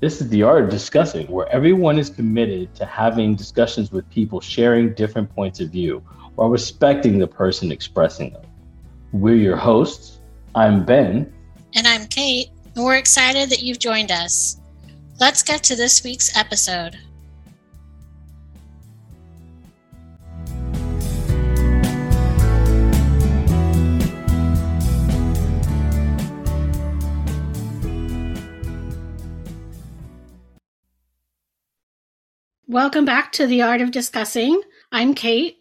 This is the art of discussing, where everyone is committed to having discussions with people sharing different points of view while respecting the person expressing them. We're your hosts. I'm Ben. And I'm Kate, and we're excited that you've joined us. Let's get to this week's episode. Welcome back to the Art of Discussing. I'm Kate.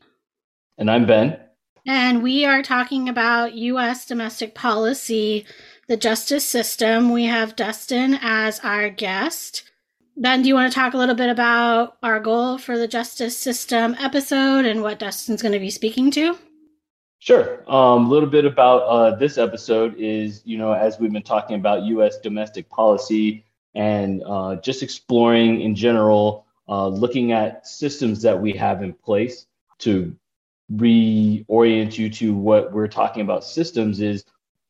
And I'm Ben. And we are talking about U.S. domestic policy, the justice system. We have Dustin as our guest. Ben, do you want to talk a little bit about our goal for the justice system episode and what Dustin's going to be speaking to? Sure. Um, a little bit about uh, this episode is, you know, as we've been talking about U.S. domestic policy and uh, just exploring in general uh, looking at systems that we have in place to reorient you to what we're talking about systems is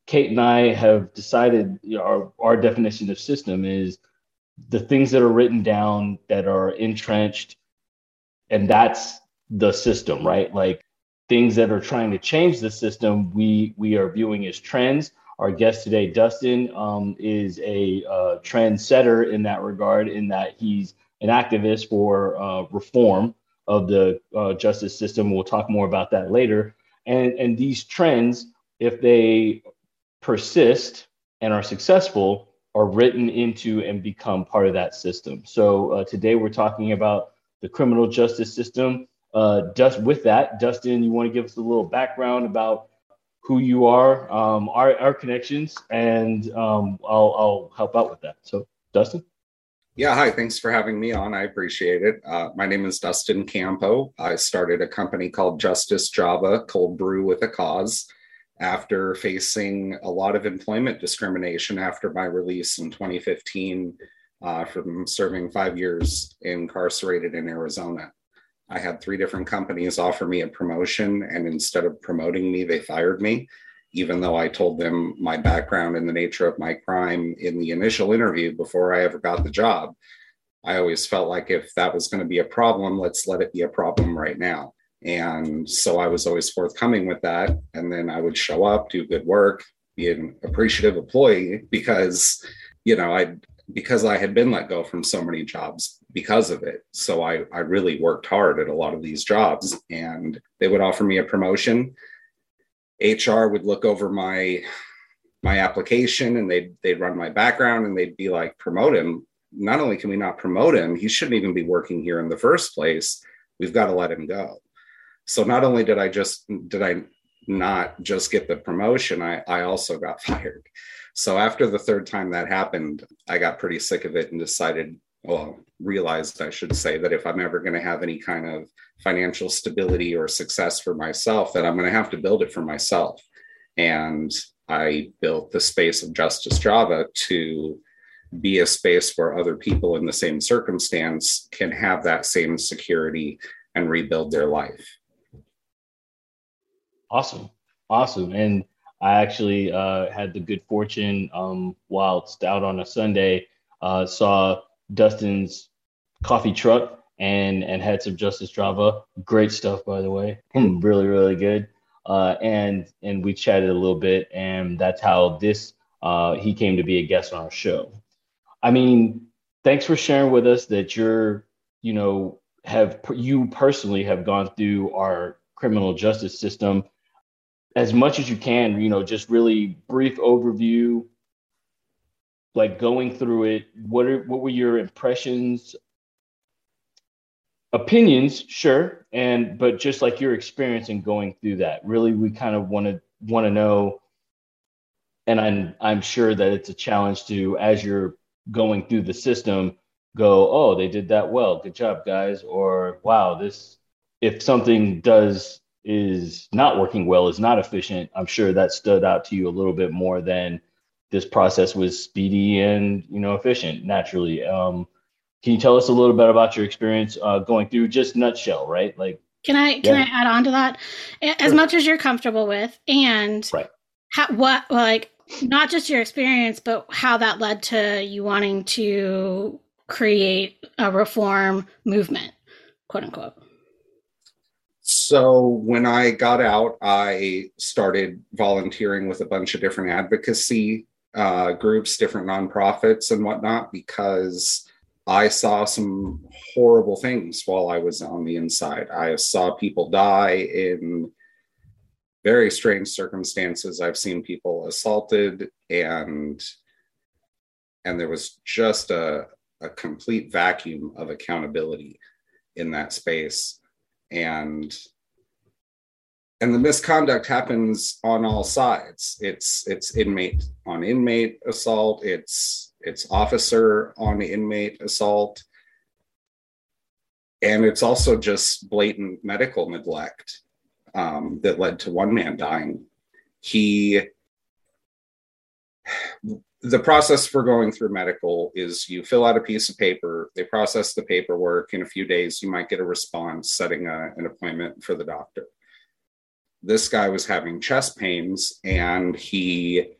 Kate and I have decided our, our definition of system is the things that are written down that are entrenched, and that's the system, right? Like things that are trying to change the system, we we are viewing as trends. Our guest today, Dustin, um, is a uh, trendsetter in that regard, in that he's an activist for uh, reform of the uh, justice system. We'll talk more about that later. And, and these trends, if they persist and are successful, are written into and become part of that system. So uh, today we're talking about the criminal justice system. Uh, Dust, with that, Dustin, you want to give us a little background about who you are, um, our, our connections, and um, I'll, I'll help out with that. So, Dustin? Yeah, hi. Thanks for having me on. I appreciate it. Uh, my name is Dustin Campo. I started a company called Justice Java, Cold Brew with a Cause, after facing a lot of employment discrimination after my release in 2015 uh, from serving five years incarcerated in Arizona. I had three different companies offer me a promotion, and instead of promoting me, they fired me even though I told them my background and the nature of my crime in the initial interview before I ever got the job. I always felt like if that was going to be a problem, let's let it be a problem right now. And so I was always forthcoming with that. And then I would show up, do good work, be an appreciative employee because, you know, I because I had been let go from so many jobs because of it. So I, I really worked hard at a lot of these jobs and they would offer me a promotion HR would look over my my application and they'd they'd run my background and they'd be like, promote him. Not only can we not promote him, he shouldn't even be working here in the first place. We've got to let him go. So not only did I just did I not just get the promotion, I, I also got fired. So after the third time that happened, I got pretty sick of it and decided, well, realized I should say that if I'm ever going to have any kind of financial stability or success for myself, that I'm going to have to build it for myself. And I built the space of Justice Java to be a space where other people in the same circumstance can have that same security and rebuild their life. Awesome. Awesome. And I actually uh, had the good fortune um, whilst out on a Sunday, uh, saw Dustin's coffee truck and and had some Justice Java. Great stuff, by the way. Hmm, really, really good. Uh, and and we chatted a little bit, and that's how this uh, he came to be a guest on our show. I mean, thanks for sharing with us that you're, you know, have you personally have gone through our criminal justice system as much as you can. You know, just really brief overview like going through it what are what were your impressions opinions, sure, and but just like your experience in going through that, really, we kind of want to want to know. And I'm I'm sure that it's a challenge to as you're going through the system, go, oh, they did that well, good job, guys, or wow, this if something does is not working well, is not efficient, I'm sure that stood out to you a little bit more than this process was speedy and you know efficient naturally. Um, can you tell us a little bit about your experience uh, going through just nutshell, right? Like, can I can yeah. I add on to that as sure. much as you're comfortable with, and right. How, what like not just your experience, but how that led to you wanting to create a reform movement, quote unquote. So when I got out, I started volunteering with a bunch of different advocacy uh, groups, different nonprofits, and whatnot, because I saw some horrible things while I was on the inside. I saw people die in very strange circumstances. I've seen people assaulted and and there was just a, a complete vacuum of accountability in that space. And and the misconduct happens on all sides. It's it's inmate on inmate assault, it's it's officer on inmate assault, and it's also just blatant medical neglect um, that led to one man dying. He, the process for going through medical is you fill out a piece of paper, they process the paperwork. In a few days, you might get a response setting a, an appointment for the doctor. This guy was having chest pains, and he,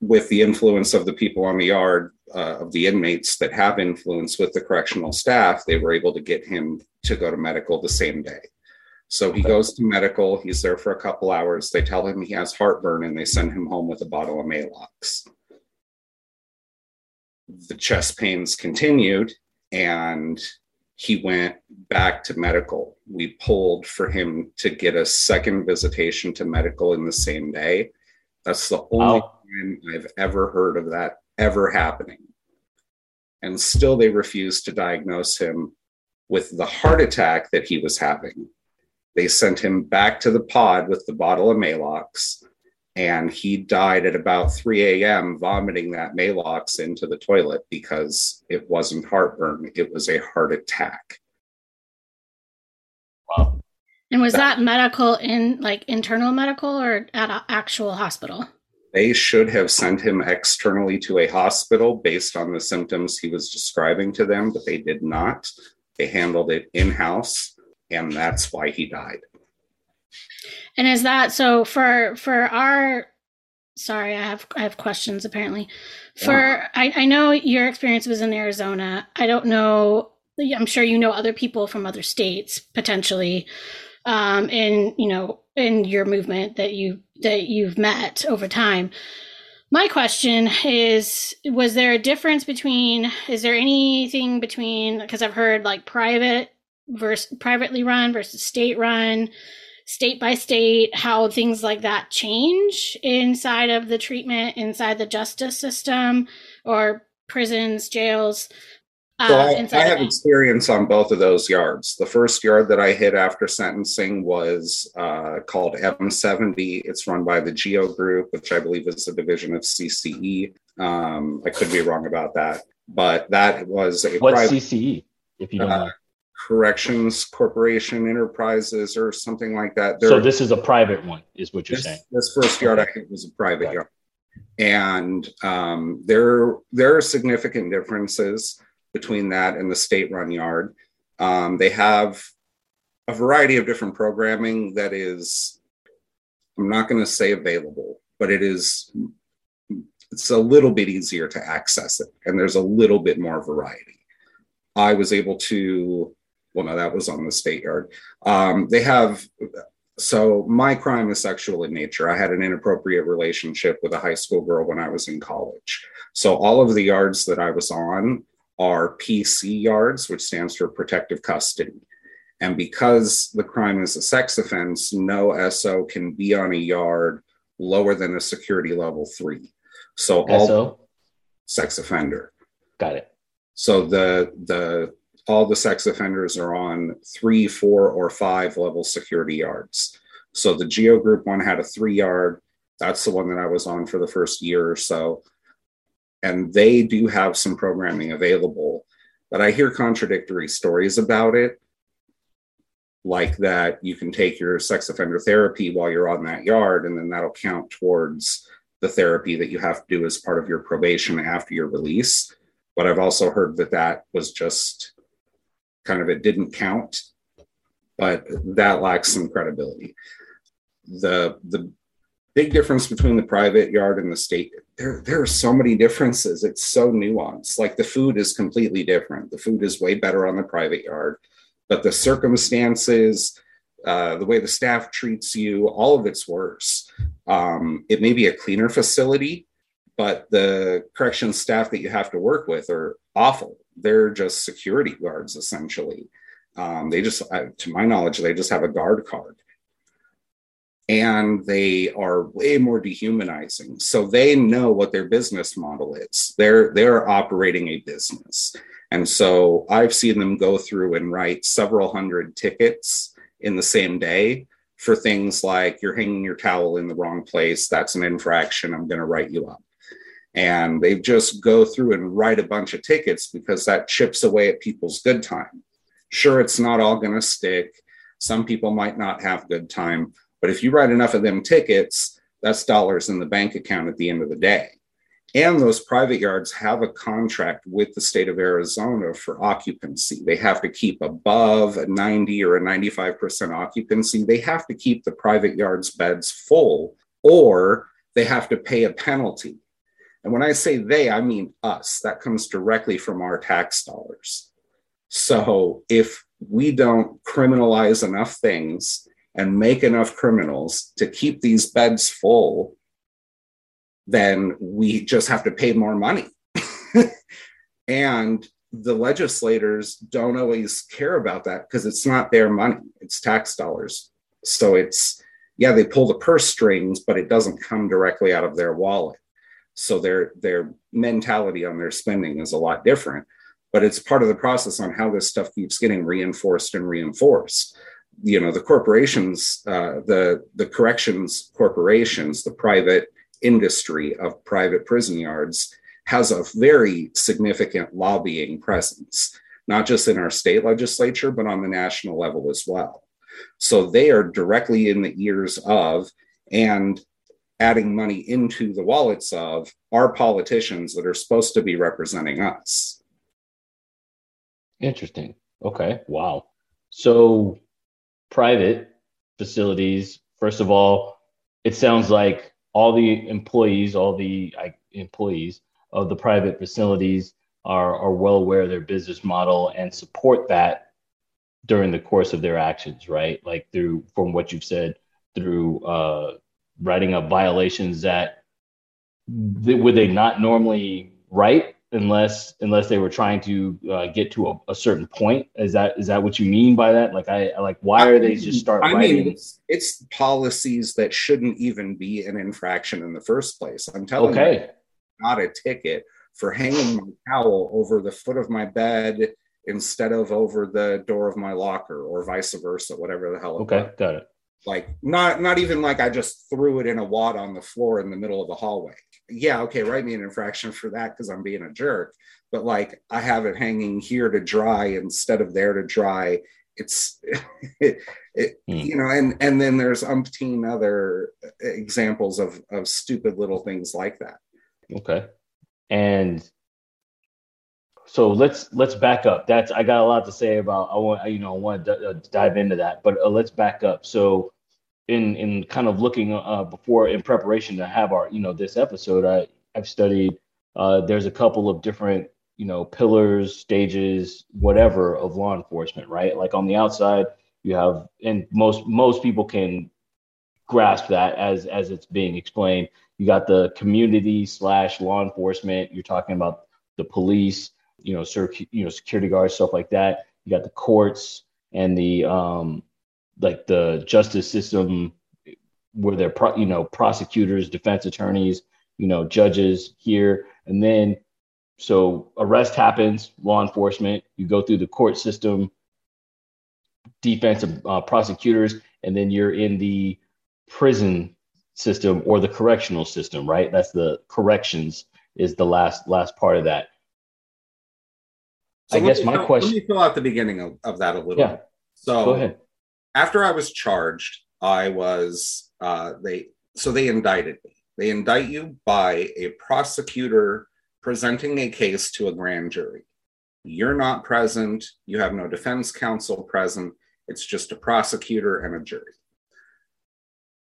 with the influence of the people on the yard, uh, of the inmates that have influence with the correctional staff, they were able to get him to go to medical the same day. So he goes to medical. He's there for a couple hours. They tell him he has heartburn and they send him home with a bottle of Maalox. The chest pains continued and he went back to medical. We pulled for him to get a second visitation to medical in the same day. That's the only wow. time I've ever heard of that ever happening. And still, they refused to diagnose him with the heart attack that he was having they sent him back to the pod with the bottle of Maalox, and he died at about 3 a.m., vomiting that Maalox into the toilet because it wasn't heartburn, it was a heart attack. Wow. And was that, that medical in like internal medical or at an actual hospital? They should have sent him externally to a hospital based on the symptoms he was describing to them, but they did not. They handled it in house and that's why he died. And is that so for for our sorry, I have I have questions apparently. For yeah. I, I know your experience was in Arizona. I don't know I'm sure you know other people from other states potentially um in you know in your movement that you that you've met over time. My question is was there a difference between is there anything between because I've heard like private versus privately run versus state run, state by state, how things like that change inside of the treatment, inside the justice system or prisons, jails. Uh, so I, I have experience on both of those yards. The first yard that I hit after sentencing was uh, called M70. It's run by the Geo Group, which I believe is a division of CCE. Um, I could be wrong about that, but that was a what's private, CCE? If you don't uh, know Corrections Corporation Enterprises or something like that. They're, so this is a private one, is what you're this, saying. This first yard I think was a private yard, and um, there there are significant differences between that and the state-run yard. Um, they have a variety of different programming that is, I'm not going to say available, but it is it's a little bit easier to access it, and there's a little bit more variety. I was able to well, no, that was on the state yard. Um, they have, so my crime is sexual in nature. I had an inappropriate relationship with a high school girl when I was in college. So all of the yards that I was on are PC yards, which stands for protective custody. And because the crime is a sex offense, no SO can be on a yard lower than a security level three. So all SO? sex offender. Got it. So the the all the sex offenders are on three, four, or five level security yards. So the Geo Group one had a three yard. That's the one that I was on for the first year or so. And they do have some programming available, but I hear contradictory stories about it. Like that, you can take your sex offender therapy while you're on that yard, and then that'll count towards the therapy that you have to do as part of your probation after your release. But I've also heard that that was just kind of it didn't count, but that lacks some credibility. The the big difference between the private yard and the state. There, there are so many differences. It's so nuanced. Like the food is completely different. The food is way better on the private yard, but the circumstances, uh, the way the staff treats you, all of it's worse. Um, it may be a cleaner facility, but the correction staff that you have to work with are awful. They're just security guards essentially. Um, they just, uh, to my knowledge, they just have a guard card. And they are way more dehumanizing. So they know what their business model is. They're they're operating a business. And so i've seen them go through and write several hundred tickets in the same day for things like you're hanging your towel in the wrong place. That's an infraction. I'm going to write you up and they just go through and write a bunch of tickets because that chips away at people's good time sure it's not all going to stick some people might not have good time but if you write enough of them tickets, that's dollars in the bank account at the end of the day. And those private yards have a contract with the state of Arizona for occupancy. They have to keep above a 90 or a 95% occupancy. They have to keep the private yards beds full, or they have to pay a penalty. And when I say they, I mean us. That comes directly from our tax dollars. So if we don't criminalize enough things and make enough criminals to keep these beds full, then we just have to pay more money. and the legislators don't always care about that because it's not their money, it's tax dollars. So it's, yeah, they pull the purse strings, but it doesn't come directly out of their wallet. So their their mentality on their spending is a lot different, but it's part of the process on how this stuff keeps getting reinforced and reinforced. You know the corporations uh, the the corrections corporations the private industry of private prison yards has a very significant lobbying presence not just in our state legislature but on the national level as well. So they are directly in the ears of and adding money into the wallets of our politicians that are supposed to be representing us. Interesting. Okay. Wow. So private facilities, first of all, it sounds like all the employees, all the employees of the private facilities are, are well aware of their business model and support that during the course of their actions, right? Like through, from what you've said, through uh, writing up violations that would they not normally write unless unless they were trying to uh, get to a, a, certain point? Is that is that what you mean by that? Like i like why are they just start i writing? mean it's, it's, policies that shouldn't even be an infraction in the first place. I'm telling okay. you not a ticket for hanging my towel over the foot of my bed instead of over the door of my locker or vice versa whatever the hell okay got it like not not even like i just threw it in a wad on the floor in the middle of the hallway yeah, okay, write me an infraction for that because I'm being a jerk. But like I have it hanging here to dry instead of there to dry. It's it, it mm. you know, and and then there's umpteen other examples of of stupid little things like that. Okay, and so let's let's back up. That's I got a lot to say about. I want you know I want to d- dive into that, but uh, let's back up. So in in kind of looking uh, before in preparation to have our you know this episode, I I've studied. Uh, there's a couple of different you know pillars, stages, whatever of law enforcement, right? Like on the outside, you have, and most most people can grasp that as as it's being explained. You got the community slash law enforcement. You're talking about the police, you know, sir, you know, security guards, stuff like that. You got the courts and the um, like the justice system where they're pro, you know prosecutors defense attorneys you know judges here. And then so arrest happens law enforcement you go through the court system defensive uh, prosecutors and then you're in the prison system or the correctional system right? That's the corrections is the last last part of that so i guess my fill, question let me fill out the beginning of, of that a little yeah. bit so after I was charged, I was uh, they so they indicted me. They indict you by a prosecutor presenting a case to a grand jury. You're not present. You have no defense counsel present. It's just a prosecutor and a jury.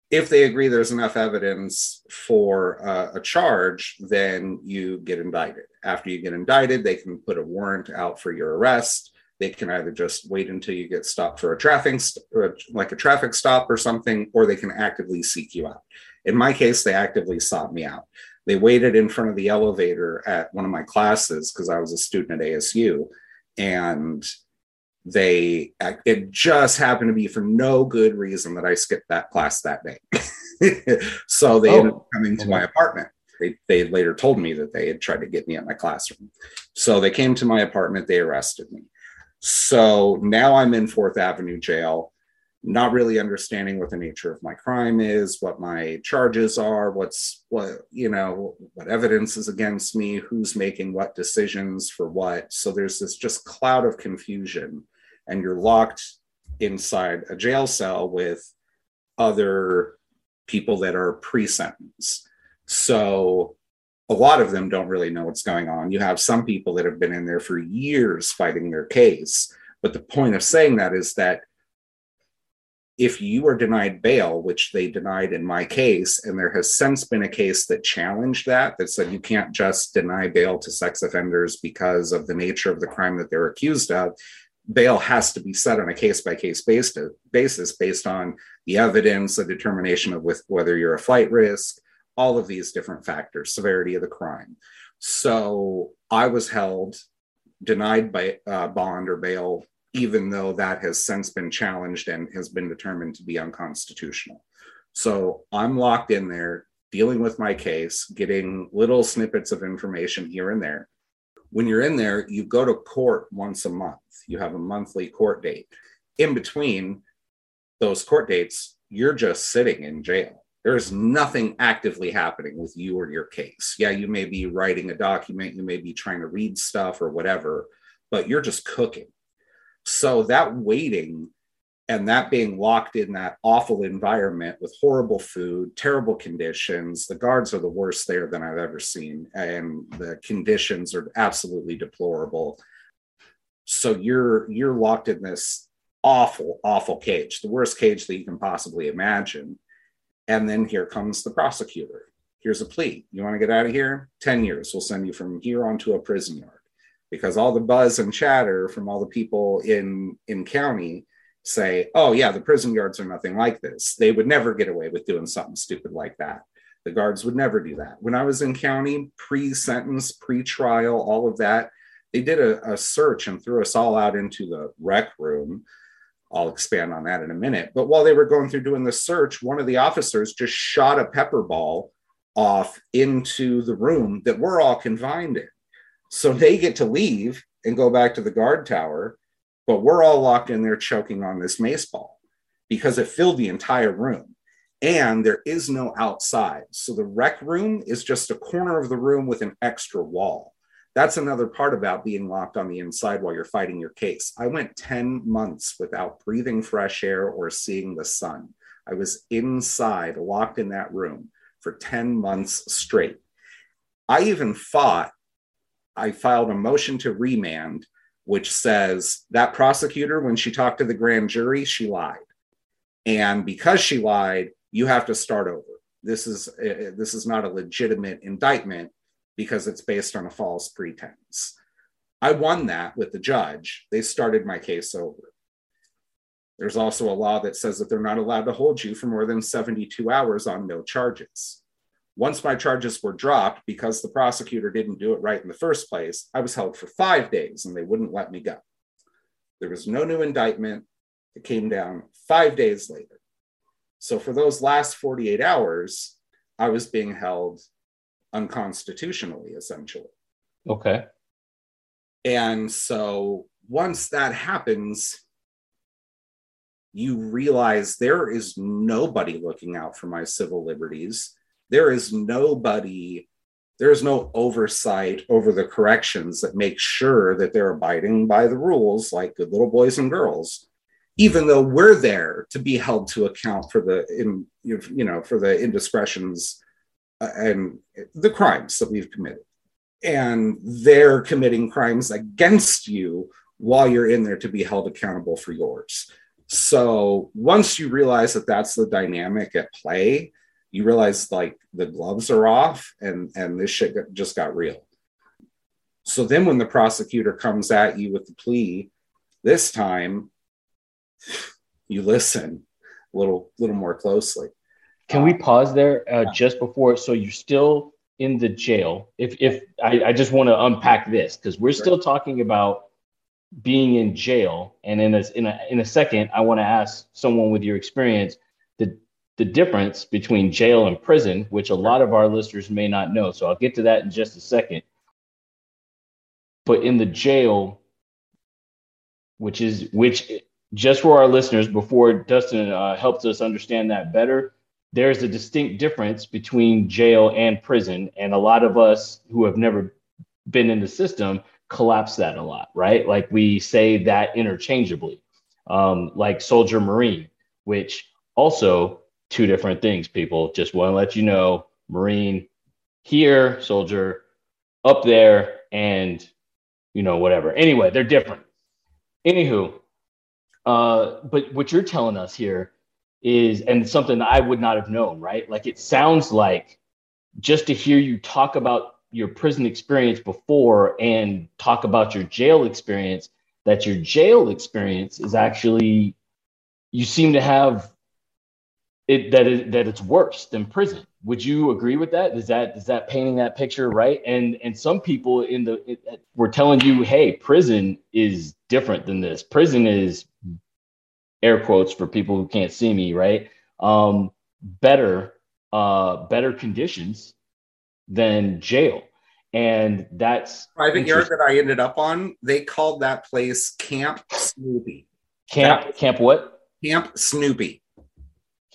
if they agree there's enough evidence for uh, a charge, then you get indicted. After you get indicted, they can put a warrant out for your arrest. They can either just wait until you get stopped for a traffic, uh, like a traffic stop or something, or they can actively seek you out. In my case, they actively sought me out. They waited in front of the elevator at one of my classes because I was a student at ASU, and they it just happened to be for no good reason that I skipped that class that day. so they oh. ended up coming to oh, my apartment. They, they later told me that they had tried to get me at my classroom. So they came to my apartment, they arrested me. So now I'm in Fourth Avenue jail, not really understanding what the nature of my crime is, what my charges are, what's what, you know, what evidence is against me, who's making what decisions for what. So there's this just cloud of confusion and you're locked inside a jail cell with other people that are pre-sentence. So a lot of them don't really know what's going on. You have some people that have been in there for years fighting their case. But the point of saying that is that if you are denied bail, which they denied in my case, and there has since been a case that challenged that, that said you can't just deny bail to sex offenders because of the nature of the crime that they're accused of, bail has to be set on a case by case basis based on the evidence, the determination of with whether you're a flight risk, all of these different factors, severity of the crime. So I was held, denied by uh, bond or bail, even though that has since been challenged and has been determined to be unconstitutional. So I'm locked in there dealing with my case, getting little snippets of information here and there. When you're in there, you go to court once a month you have a monthly court date. In between those court dates, you're just sitting in jail. There is nothing actively happening with you or your case. Yeah, you may be writing a document, you may be trying to read stuff or whatever, but you're just cooking. So that waiting and that being locked in that awful environment with horrible food, terrible conditions. The guards are the worst there than I've ever seen, and the conditions are absolutely deplorable so you're you're locked in this awful awful cage the worst cage that you can possibly imagine and then here comes the prosecutor. Here's a plea. You want to get out of here? 10 years we'll send you from here onto a prison yard. Because all the buzz and chatter from all the people in in county say oh yeah the prison yards are nothing like this. They would never get away with doing something stupid like that. The guards would never do that. When i was in county pre-sentence pre-trial all of that they did a, a search and threw us all out into the rec room. I'll expand on that in a minute. But while they were going through doing the search, one of the officers just shot a pepper ball off into the room that we're all confined in. So they get to leave and go back to the guard tower, but we're all locked in there choking on this mace ball because it filled the entire room. And there is no outside. So the rec room is just a corner of the room with an extra wall. That's another part about being locked on the inside while you're fighting your case. I went 10 months without breathing fresh air or seeing the sun. I was inside, locked in that room for 10 months straight. I even fought, I filed a motion to remand, which says that prosecutor, when she talked to the grand jury, she lied. And because she lied, you have to start over. This is, uh, this is not a legitimate indictment because it's based on a false pretense. I won that with the judge. They started my case over. There's also a law that says that they're not allowed to hold you for more than 72 hours on no charges. Once my charges were dropped because the prosecutor didn't do it right in the first place, I was held for five days and they wouldn't let me go. There was no new indictment. It came down five days later. So for those last 48 hours, I was being held unconstitutionally, essentially. Okay. And so once that happens, you realize there is nobody looking out for my civil liberties. There is nobody, there is no oversight over the corrections that make sure that they're abiding by the rules like good little boys and girls even though we're there to be held to account for the in you know for the indiscretions Uh, and the crimes that we've committed. And they're committing crimes against you while you're in there to be held accountable for yours. So once you realize that that's the dynamic at play, you realize like the gloves are off and and this shit just got real. So then when the prosecutor comes at you with the plea, this time you listen a little little more closely. Can we pause there uh, just before? So you're still in the jail. If if I, I just want to unpack this because we're still talking about being in jail, and in a in a in a second, I want to ask someone with your experience the the difference between jail and prison, which a lot of our listeners may not know. So I'll get to that in just a second. But in the jail, which is which just for our listeners before Dustin uh, helps us understand that better, there's a distinct difference between jail and prison. And a lot of us who have never been in the system collapse that a lot, right? Like we say that interchangeably, um, like soldier marine, which also two different things, people. Just want to let you know marine here, soldier up there, and you know, whatever. Anyway, they're different. Anywho, uh, but what you're telling us here is and something that I would not have known, right? Like it sounds like just to hear you talk about your prison experience before and talk about your jail experience, that your jail experience is actually you seem to have it that it, that it's worse than prison. Would you agree with that? Is that is that painting that picture right? And and some people in the it, were telling you, hey, prison is different than this. Prison is air quotes for people who can't see me, right? Um, better, uh, better conditions than jail. And that's private yard that I ended up on. They called that place Camp Snoopy. Camp Camp what? Camp Snoopy.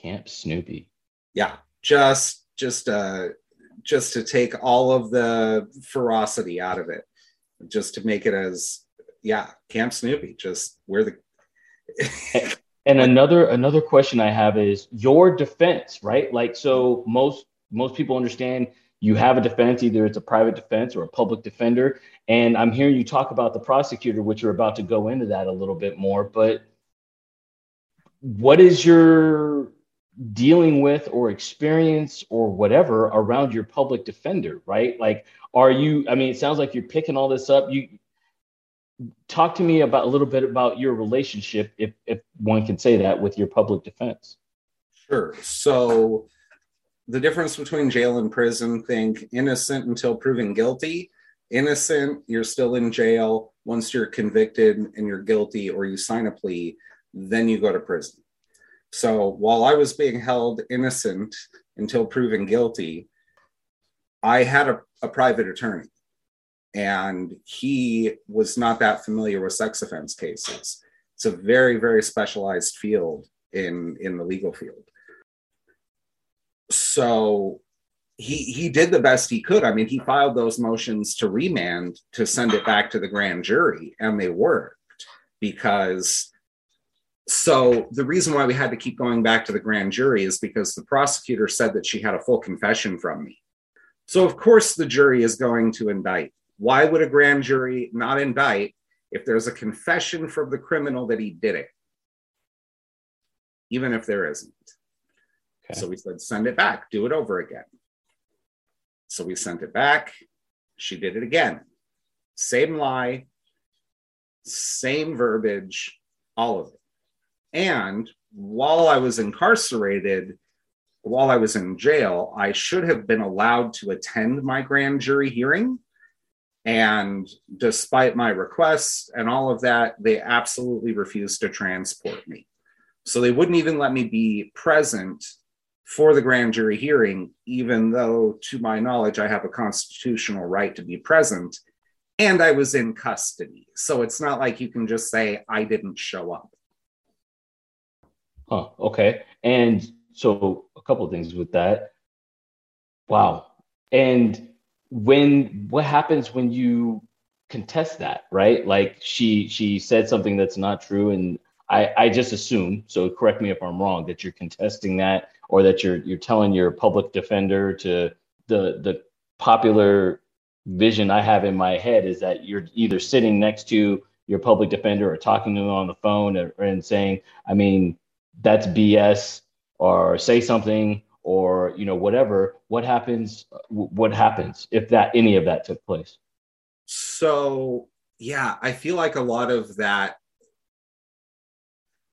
Camp Snoopy. Yeah, just just uh just to take all of the ferocity out of it, just to make it as yeah, Camp Snoopy. Just where the and another another question I have is your defense, right? Like so most most people understand you have a defense, either it's a private defense or a public defender. And I'm hearing you talk about the prosecutor, which you're about to go into that a little bit more. But what is your dealing with or experience or whatever around your public defender, right? Like, are you, I mean, it sounds like you're picking all this up. You talk to me about a little bit about your relationship, if if one can say that, with your public defense. Sure. So the difference between jail and prison, think innocent until proven guilty. Innocent, you're still in jail. Once you're convicted and you're guilty or you sign a plea, then you go to prison. So while I was being held innocent until proven guilty, I had a, a private attorney and he was not that familiar with sex offense cases. It's a very, very specialized field in in the legal field. So he he did the best he could. I mean, he filed those motions to remand to send it back to the grand jury, and they worked because. So the reason why we had to keep going back to the grand jury is because the prosecutor said that she had a full confession from me. So of course the jury is going to indict why would a grand jury not indict if there's a confession from the criminal that he did it? Even if there isn't. Okay. So we said, send it back, do it over again. So we sent it back. She did it again. Same lie, same verbiage, all of it. And while I was incarcerated, while I was in jail, I should have been allowed to attend my grand jury hearing and despite my requests and all of that, they absolutely refused to transport me. So they wouldn't even let me be present for the grand jury hearing, even though, to my knowledge, I have a constitutional right to be present and I was in custody. So it's not like you can just say, I didn't show up. Huh, okay. And so a couple things with that. Wow. And when what happens when you contest that right? Like she she said something that's not true and i i just assume so correct me if i'm wrong that you're contesting that or that you're you're telling your public defender to the the popular vision i have in my head is that you're either sitting next to your public defender or talking to them on the phone or, and saying, I mean, that's BS or say something or you know whatever what happens what happens if that any of that took place so yeah i feel like a lot of that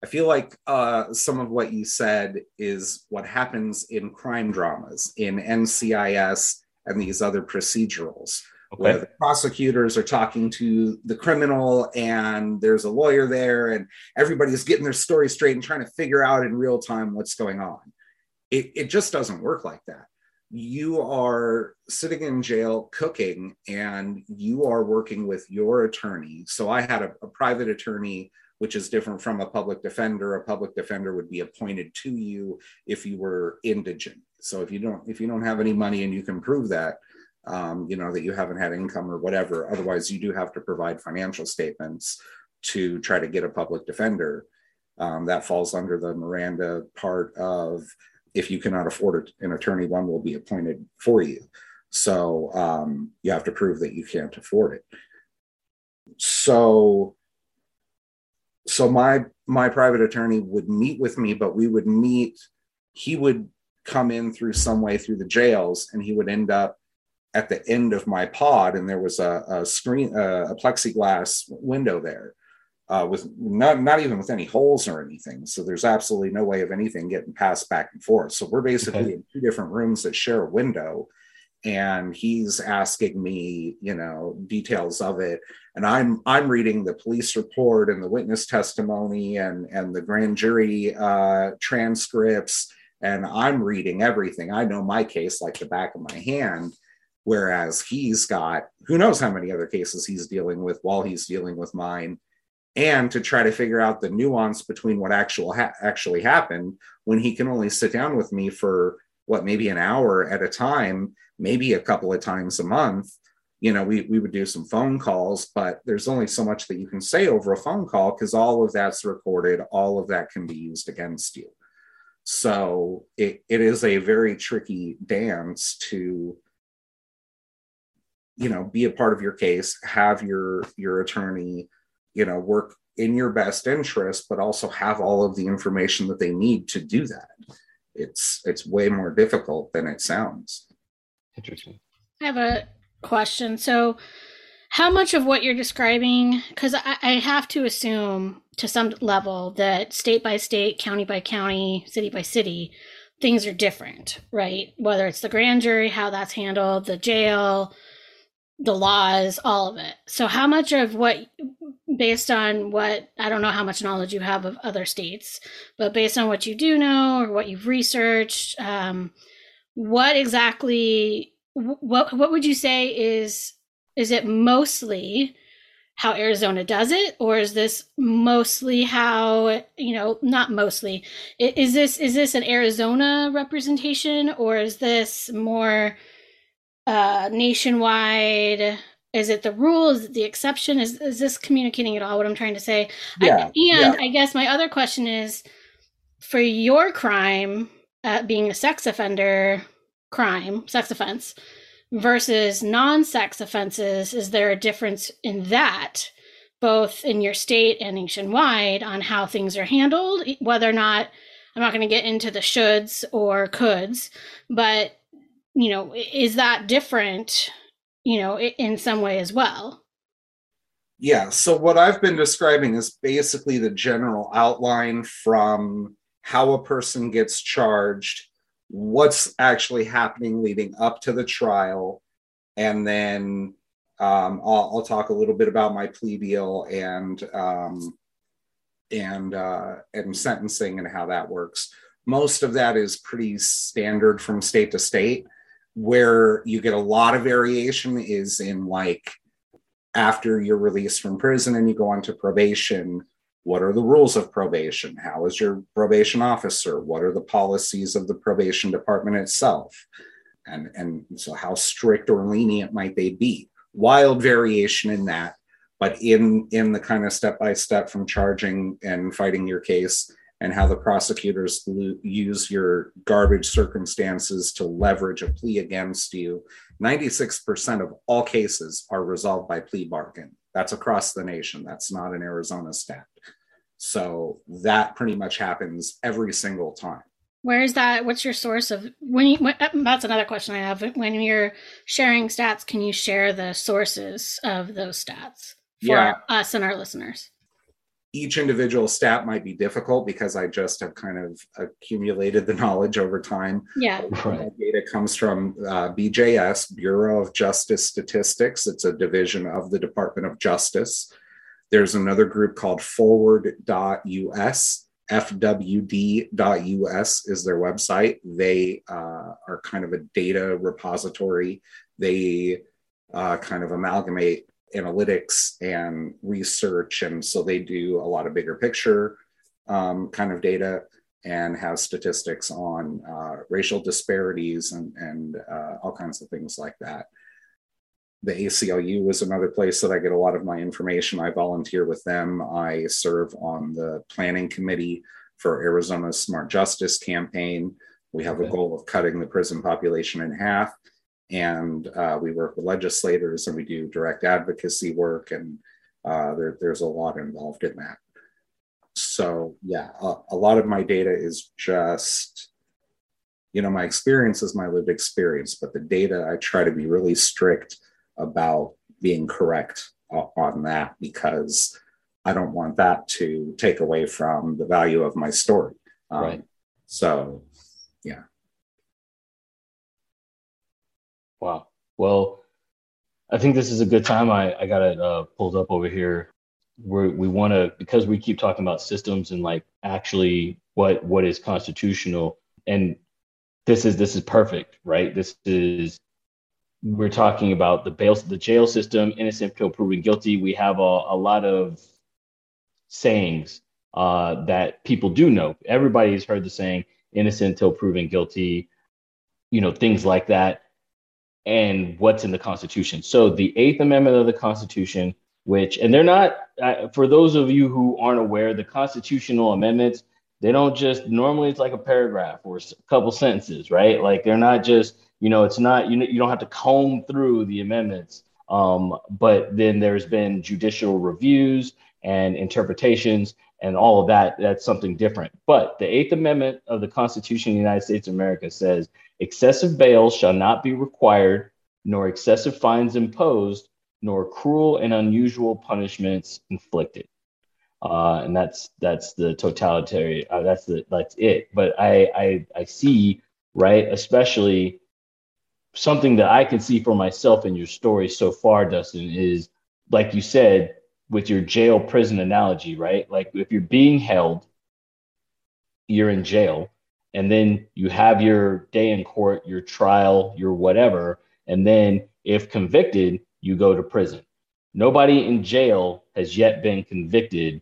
i feel like uh, some of what you said is what happens in crime dramas in ncis and these other procedurals okay. where the prosecutors are talking to the criminal and there's a lawyer there and everybody's getting their story straight and trying to figure out in real time what's going on it, it just doesn't work like that. You are sitting in jail cooking and you are working with your attorney. So i had a, a, private attorney which is different from a public defender. A public defender would be appointed to you if you were indigent. So if you don't if you don't have any money and you can prove that um, you know that you haven't had income or whatever otherwise you do have to provide financial statements to try to get a public defender um, that falls under the miranda part of if you cannot afford an attorney, one will be appointed for you. So um, you have to prove that you can't afford it. So, so my my private attorney would meet with me, but we would meet. He would come in through some way through the jails, and he would end up at the end of my pod, and there was a, a screen, a plexiglass window there uh, with not, not even with any holes or anything. So there's absolutely no way of anything getting passed back and forth. So we're basically okay. in two different rooms that share a window. And he's asking me, you know, details of it. And I'm I'm reading the police report and the witness testimony and and the grand jury uh, transcripts. And I'm reading everything. I know my case like the back of my hand whereas he's got who knows how many other cases he's dealing with while he's dealing with mine and to try to figure out the nuance between what actual ha- actually happened when he can only sit down with me for what maybe an hour at a time maybe a couple of times a month you know we, we would do some phone calls but there's only so much that you can say over a phone call because all of that's recorded all of that can be used against you. So it, it is a very tricky dance to you know be a part of your case have your your attorney you know work in your best interest but also have all of the information that they need to do that. It's it's way more difficult than it sounds. Interesting. I have a question. So how much of what you're describing because I, I have to assume to some level that state by state county by county city by city things are different right? Whether it's the grand jury how that's handled the jail the laws, all of it. So, how much of what, based on what, I don't know how much knowledge you have of other states, but based on what you do know or what you've researched, um, what exactly, what what would you say is is it mostly how Arizona does it, or is this mostly how you know not mostly is this is this an Arizona representation, or is this more uh, nationwide? Is it the rule? Is it the exception? Is, is this communicating at all what I'm trying to say? Yeah, I, and yeah. I guess my other question is for your crime, uh, being a sex offender crime, sex offense, versus non sex offenses, is there a difference in that? both in your state and nationwide on how things are handled, whether or not I'm not going to get into the shoulds or coulds, but you know, is that different, you know, in some way as well? Yeah. So what I've been describing is basically the general outline from how a person gets charged, what's actually happening leading up to the trial, and then um, I'll, I'll, talk a little bit about my plea deal and um, and uh, and sentencing and how that works. Most of that is pretty standard from state to state where you get a lot of variation is in like after you're released from prison and you go on to probation what are the rules of probation? How is your probation officer? What are the policies of the probation department itself? And and so how strict or lenient might they be? Wild variation in that but in in the kind of step by step from charging and fighting your case and how the prosecutors use your garbage circumstances to leverage a plea against you. 96% of all cases are resolved by plea bargain. That's across the nation. That's not an Arizona stat. So that pretty much happens every single time. Where is that? What's your source of when you? When, uh, that's another question I have. When you're sharing stats, can you share the sources of those stats for yeah. us and our listeners? Each individual stat might be difficult because I just have kind of accumulated the knowledge over time. Yeah, right. data comes from uh, BJS, Bureau of Justice Statistics. It's a division of the Department of Justice. There's another group called Forward.us fwd.us is their website. They uh, are kind of a data repository. They uh, kind of amalgamate analytics and research. And so they do a lot of bigger picture um, kind of data and have statistics on uh, racial disparities and, and uh, all kinds of things like that. The ACLU is another place that I get a lot of my information. I volunteer with them. I serve on the planning committee for Arizona's Smart Justice campaign. We have okay. a goal of cutting the prison population in half. And uh, we work with legislators and we do direct advocacy work, and uh, there, there's a lot involved in that. So, yeah, a, a lot of my data is just you know my experience is my lived experience but the data i try to be really strict about being correct on that because I don't want that to take away from the value of my story. Um, right. So, yeah. Wow. Well, I think this is a good time. I, I got it uh, pulled up over here. We're, we want to because we keep talking about systems and like actually what what is constitutional and this is this is perfect right this is we're talking about the bail, the jail system, innocent until proven guilty. We have a, a lot of sayings uh, that people do know. Everybody's heard the saying "innocent until proven guilty," you know, things like that. And what's in the Constitution? So the Eighth Amendment of the Constitution, which, and they're not uh, for those of you who aren't aware, the constitutional amendments. They don't just normally it's like a paragraph or a couple sentences, right? Like they're not just you know, it's not you you don't have to comb through the amendments. Um, but then there's been judicial reviews and interpretations and all of that. That's something different. But the Eighth Amendment of the Constitution of the United States of America says excessive bail shall not be required, nor excessive fines imposed, nor cruel and unusual punishments inflicted. Uh, and that's that's the totalitarian. Uh, that's the that's it. But I I I see right, especially something that I can see for myself in your story so far, Dustin, is like you said with your jail prison analogy, right? Like if you're being held, you're in jail, and then you have your day in court, your trial, your whatever, and then if convicted, you go to prison. Nobody in jail has yet been convicted.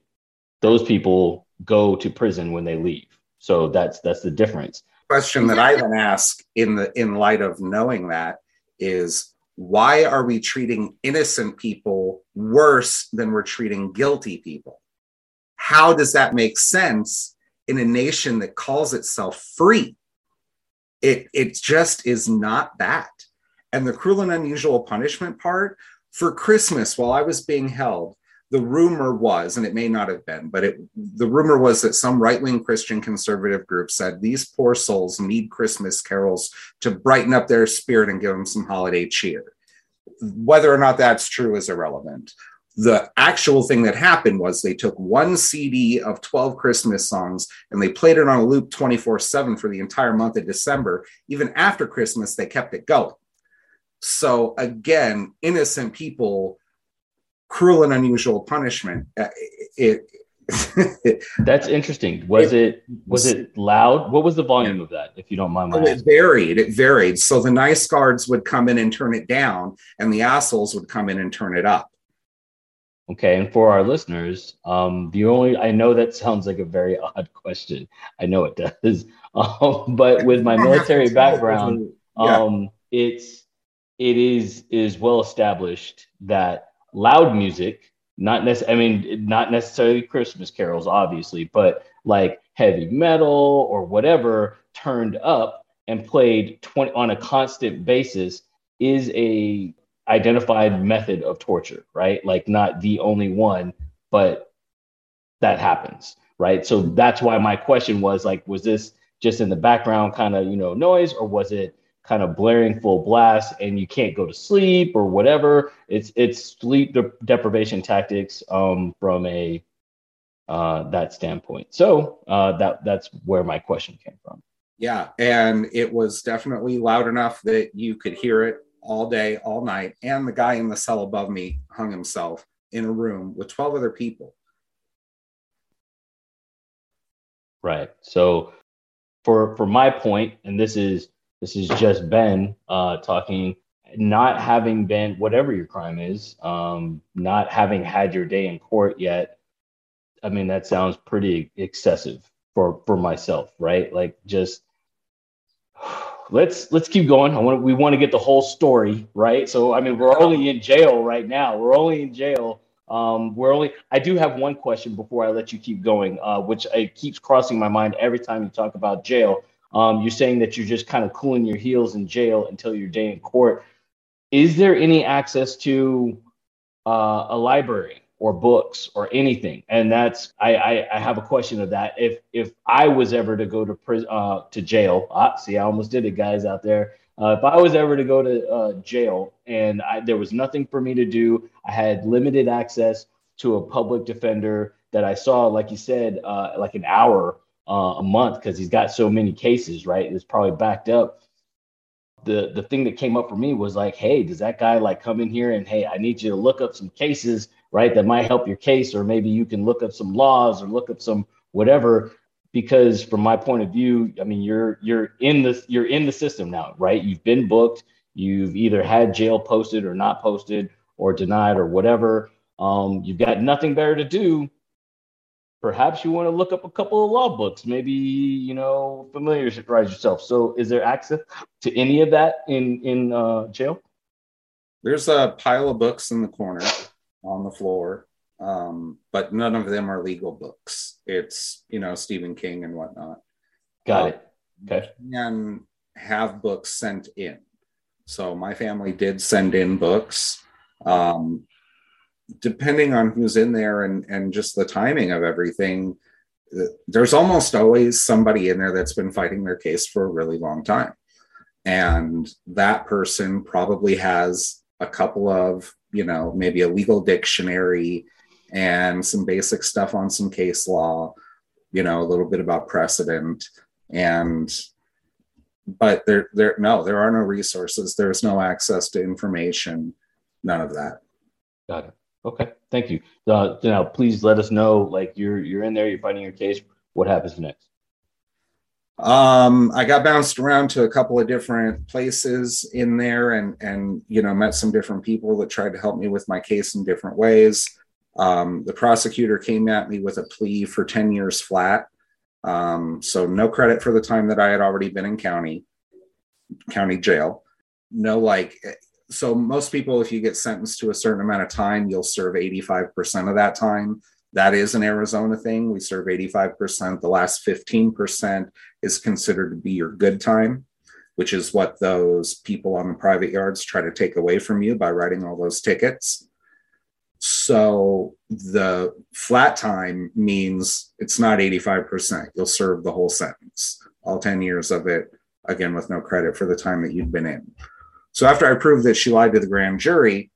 Those people go to prison when they leave. So that's that's the difference question that I then ask in the in light of knowing that is why are we treating innocent people worse than we're treating guilty people? How does that make sense in a nation that calls itself free? It it just is not that. And the cruel and unusual punishment part for Christmas while I was being held, the rumor was, and it may not have been, but it, the rumor was that some right wing Christian conservative group said these poor souls need Christmas carols to brighten up their spirit and give them some holiday cheer. Whether or not that's true is irrelevant. The actual thing that happened was they took one CD of 12 Christmas songs and they played it on a loop 24 7 for the entire month of December. Even after Christmas, they kept it going. So, again, innocent people cruel and unusual punishment. Uh, it, it That's interesting. Was it, it, was it loud? What was the volume yeah. of that, if you don't mind? Oh, it varied. It varied. So the nice guards would come in and turn it down, and the assholes would come in and turn it up. Okay, and for our listeners, um, the only I know that sounds like a very odd question. I know it does, um, but with my military background, yeah. um, it's it is is well established that loud music, not necessarily, I mean, not necessarily Christmas carols, obviously, but like heavy metal or whatever turned up and played 20 on a constant basis is a identified method of torture, right? Like not the only one, but that happens, right? So that's why my question was like, was this just in the background kind of, you know, noise or was it kind of blaring full blast and you can't go to sleep or whatever? It's it's sleep de- deprivation tactics um, from a uh, that standpoint. So uh, that that's where my question came from. Yeah, and it was definitely loud enough that you could hear it all day, all night. And the guy in the cell above me hung himself in a room with 12 other people. Right. So for for my point, and this is this is just Ben uh, talking, not having been whatever your crime is, um, not having had your day in court yet. I mean, that sounds pretty excessive for for myself, right? Like just let's let's keep going. I want we want to get the whole story, right? So I mean, we're only in jail right now. We're only in jail. Um, we're only. I do have one question before I let you keep going, uh, which it keeps crossing my mind every time you talk about jail. Um, you're saying that you're just kind of cooling your heels in jail until your day in court. Is there any access to uh, a library? or books or anything. And that's I, I, I have a question of that. If if I was ever to go to prison uh, to jail, ah, see, I almost did it, guys out there. Uh, if I was ever to go to uh, jail and I, there was nothing for me to do, I had limited access to a public defender that I saw, like you said, uh, like an hour uh, a month because he's got so many cases, right? It's probably backed up. The the thing that came up for me was like, hey, does that guy like come in here and hey, I need you to look up some cases right? That might help your case, or maybe you can look up some laws or look up some whatever. Because from my point of view, I mean, you're you're in the you're in the system now, right? You've been booked. You've either had jail posted or not posted or denied or whatever. Um, you've got nothing better to do. Perhaps you want to look up a couple of law books, maybe you know familiarize yourself. So, is there access to any of that in in uh, jail? There's a pile of books in the corner on the floor, um, but none of them are legal books. It's you know Stephen King and whatnot. Got it. Okay. And have books sent in. So my family did send in books. Um, depending on who's in there and and just the timing of everything, uh, there's almost always somebody in there that's been fighting their case for a really long time. And that person probably has a couple of you know, maybe a legal dictionary and some basic stuff on some case law, you know, a little bit about precedent and but there there no, there are no resources, there's no access to information, none of that. Got it. Okay, thank you. Uh, now, please let us know. Like you're you're in there, you're fighting your case. What happens next? Um, I got bounced around to a couple of different places in there and and you know met some different people that tried to help me with my case in different ways. Um, the prosecutor came at me with a plea for 10 years flat. Um, so no credit for the time that I had already been in county county jail. No like so most people if you get sentenced to a certain amount of time, you'll serve 85% of that time. That is an Arizona thing. We serve 85%. The last 15% is considered to be your good time, which is what those people on the private yards try to take away from you by writing all those tickets. So the flat time means it's not 85%. You'll serve the whole sentence, all 10 years of it, again, with no credit for the time that you've been in. So after I proved that she lied to the grand jury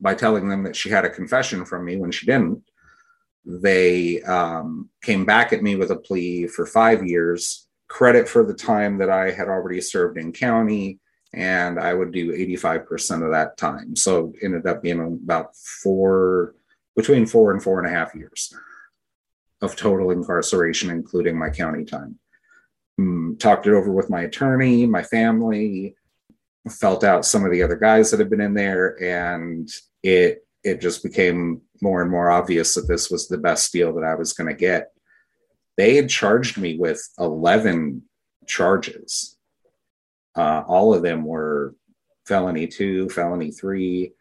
by telling them that she had a confession from me when she didn't, they um, came back at me with a plea for five years, credit for the time that I had already served in county, and I would do 85% of that time. So ended up being about four, between four and four and a half years of total incarceration, including my county time. Mm, talked it over with my attorney, my family, felt out some of the other guys that had been in there, and it it just became more and more obvious that this was the best deal that I was going to get. They had charged me with 11 charges. Uh, all of them were felony two, felony three.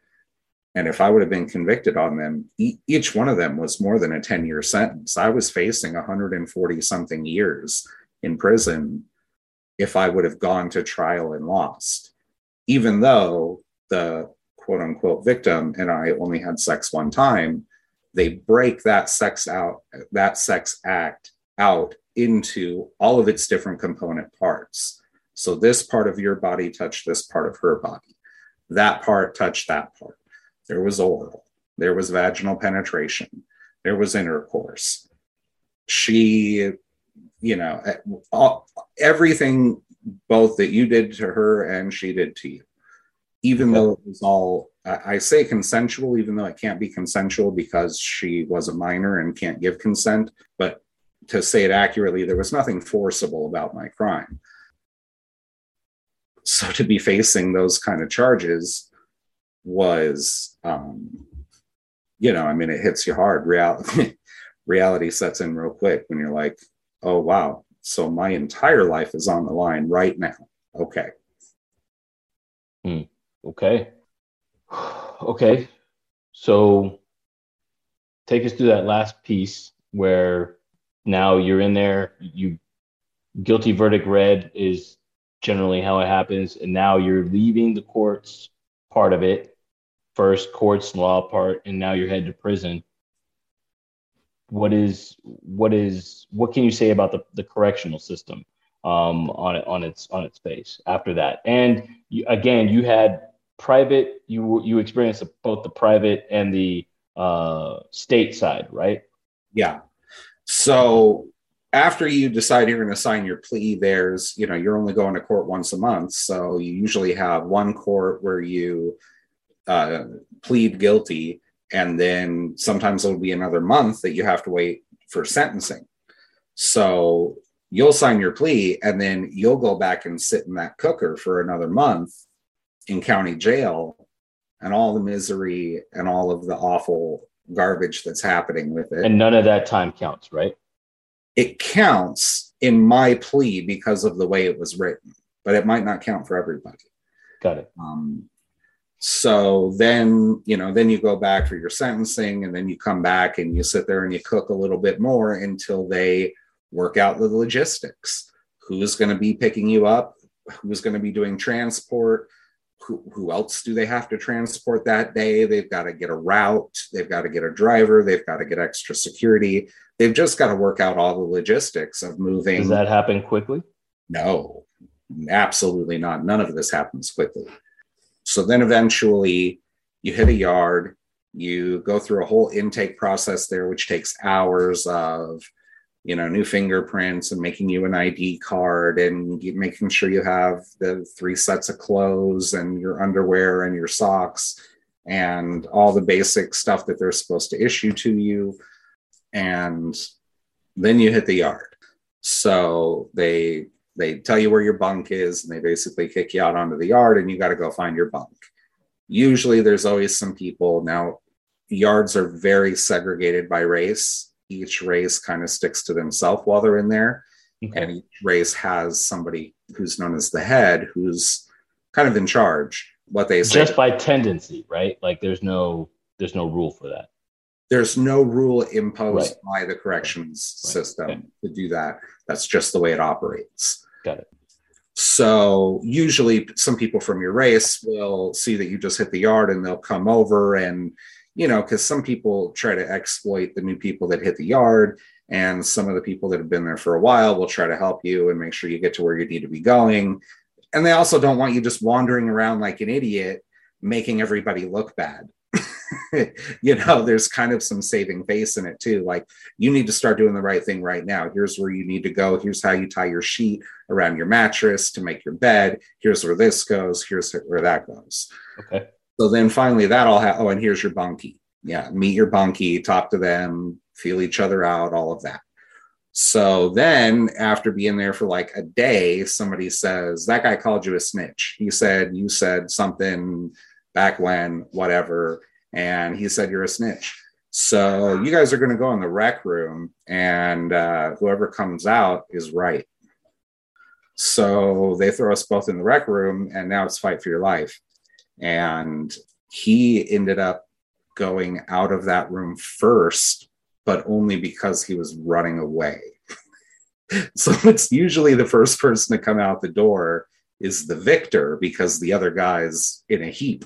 And if I would have been convicted on them, e- each one of them was more than a 10 year sentence. I was facing 140 something years in prison if I would have gone to trial and lost, even though the quote unquote victim and I only had sex one time, they break that sex out, that sex act out into all of its different component parts. So this part of your body touched this part of her body. That part touched that part. There was oral, there was vaginal penetration, there was intercourse. She, you know, eh, all, everything both that you did to her and she did to you even though it was all I say consensual, even though it can't be consensual because she was a minor and can't give consent. But to say it accurately, there was nothing forcible about my crime. So to be facing those kind of charges was, um, you know, I mean, it hits you hard. Reality, reality sets in real quick when you're like, oh, wow. So my entire life is on the line right now. Okay. Hmm. Okay. Okay. So take us through that last piece where now you're in there, you guilty verdict read is generally how it happens, and now you're leaving the courts part of it, first courts law part, and now you're headed to prison. What is what is what can you say about the, the correctional system um, on on its on its face after that? And you, again, you had private you you experienced both the private and the uh, state side, right? Yeah. So after you decide you're going to sign your plea, there's you know you're only going to court once a month, so you usually have one court where you uh, plead guilty, and then sometimes it'll be another month that you have to wait for sentencing. So you'll sign your plea, and then you'll go back and sit in that cooker for another month in county jail and all the misery and all of the awful garbage that's happening with it. And none of that time counts, right? It counts in my plea because of the way it was written, but it might not count for everybody. Got it. Um, so then, you know, then you go back for your sentencing and then you come back and you sit there and you cook a little bit more until they work out the logistics. Who's going to be picking you up? Who's going to be doing transport? who, who else do they have to transport that day? They've got to get a route, they've got to get a driver, they've got to get extra security. They've just got to work out all the logistics of moving. Does that happen quickly? No, absolutely not. None of this happens quickly. So then eventually you hit a yard, you go through a whole intake process there, which takes hours of you know new fingerprints and making you an id card and making sure you have the three sets of clothes and your underwear and your socks and all the basic stuff that they're supposed to issue to you. And then you hit the yard. So they they tell you where your bunk is and they basically kick you out onto the yard and you got to go find your bunk usually there's always some people now yards are very segregated by race each race kind of sticks to themselves while they're in there. Okay. And each race has somebody who's known as the head who's kind of in charge. What they say just by tendency, right? Like there's no there's no rule for that. There's no rule imposed right. by the corrections right. system okay. to do that. That's just the way it operates. Got it. So usually some people from your race will see that you just hit the yard and they'll come over and you know, because some people try to exploit the new people that hit the yard, and some of the people that have been there for a while will try to help you and make sure you get to where you need to be going. And they also don't want you just wandering around like an idiot, making everybody look bad. you know, there's kind of some saving face in it too. Like, you need to start doing the right thing right now. Here's where you need to go. Here's how you tie your sheet around your mattress to make your bed. Here's where this goes. Here's where that goes. Okay. So then finally that all ha- oh, and here's your bunkie. Yeah, meet your bunkie, talk to them, feel each other out, all of that. So then after being there for like a day, somebody says, That guy called you a snitch. He said you said something back when, whatever, and he said you're a snitch. So you guys are going to go in the rec room, and uh, whoever comes out is right. So they throw us both in the rec room, and now it's fight for your life. And he ended up going out of that room first, but only because he was running away. so it's usually the first person to come out the door is the victor because the other guy's in a heap.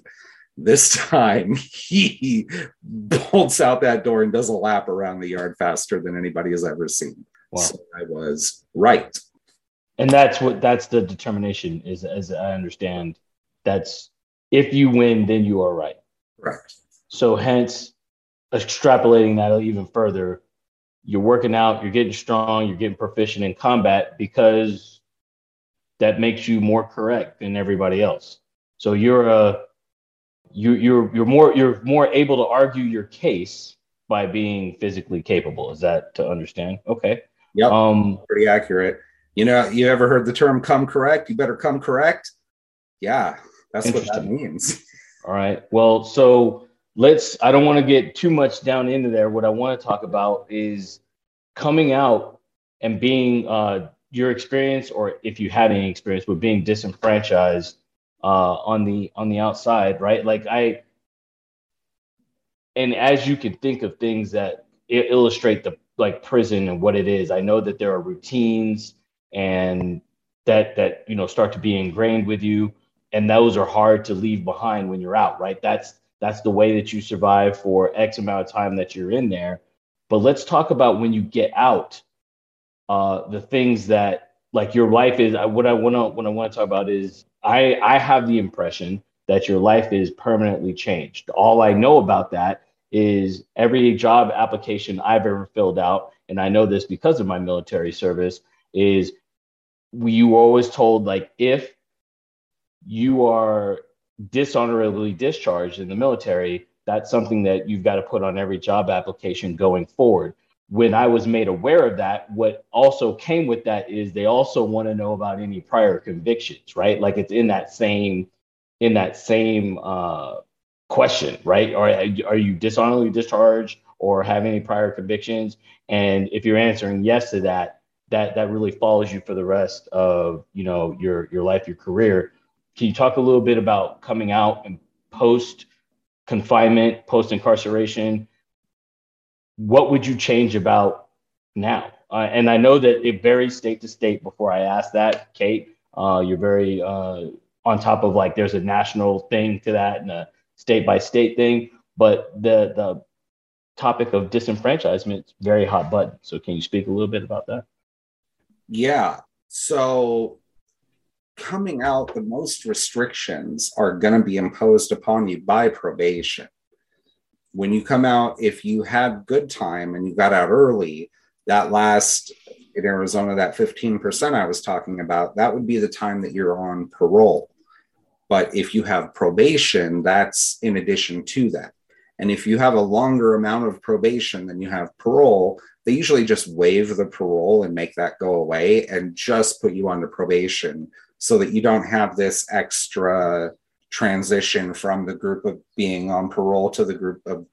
This time he bolts out that door and does a lap around the yard faster than anybody has ever seen. Wow. So I was right. And that's what that's the determination is as I understand. That's if you win, then you are right. Correct. So hence extrapolating that even further, you're working out, you're getting strong, you're getting proficient in combat because that makes you more correct than everybody else. So you're a you you're you're more you're more able to argue your case by being physically capable. Is that to understand? Okay. Yep. Um pretty accurate. You know, you ever heard the term come correct? You better come correct. Yeah, that's what that means. All right. Well, so let's i don't want to get too much down into there what i want to talk about is coming out and being uh, your experience or if you had any experience with being disenfranchised uh, on the on the outside right like i and as you can think of things that illustrate the like prison and what it is i know that there are routines and that that you know start to be ingrained with you and those are hard to leave behind when you're out right that's that's the way that you survive for X amount of time that you're in there. But let's talk about when you get out, uh, the things that like your life is. What I want to what I want to talk about is I I have the impression that your life is permanently changed. All I know about that is every job application I've ever filled out, and I know this because of my military service, is you were always told like if you are dishonorably discharged in the military, that's something that you've got to put on every job application going forward. When I was made aware of that, what also came with that is they also want to know about any prior convictions, right? Like it's in that same in that same uh, question, right? Or are you dishonorably discharged or have any prior convictions? And if you're answering yes to that, that that really follows you for the rest of you know your your life, your career. Can you talk a little bit about coming out and post confinement, post incarceration? What would you change about now? Uh, and I know that it varies state to state. Before I ask that, Kate, uh, you're very uh, on top of like there's a national thing to that and a state by state thing, but the the topic of disenfranchisement is very hot button. So can you speak a little bit about that? Yeah. So coming out, the most restrictions are going to be imposed upon you by probation. When you come out, if you had good time and you got out early, that last in Arizona, that 15% I was talking about, that would be the time that you're on parole. But if you have probation, that's in addition to that. And if you have a longer amount of probation than you have parole, they usually just waive the parole and make that go away and just put you under probation so that you don't have this extra transition from the group of being on parole to the group of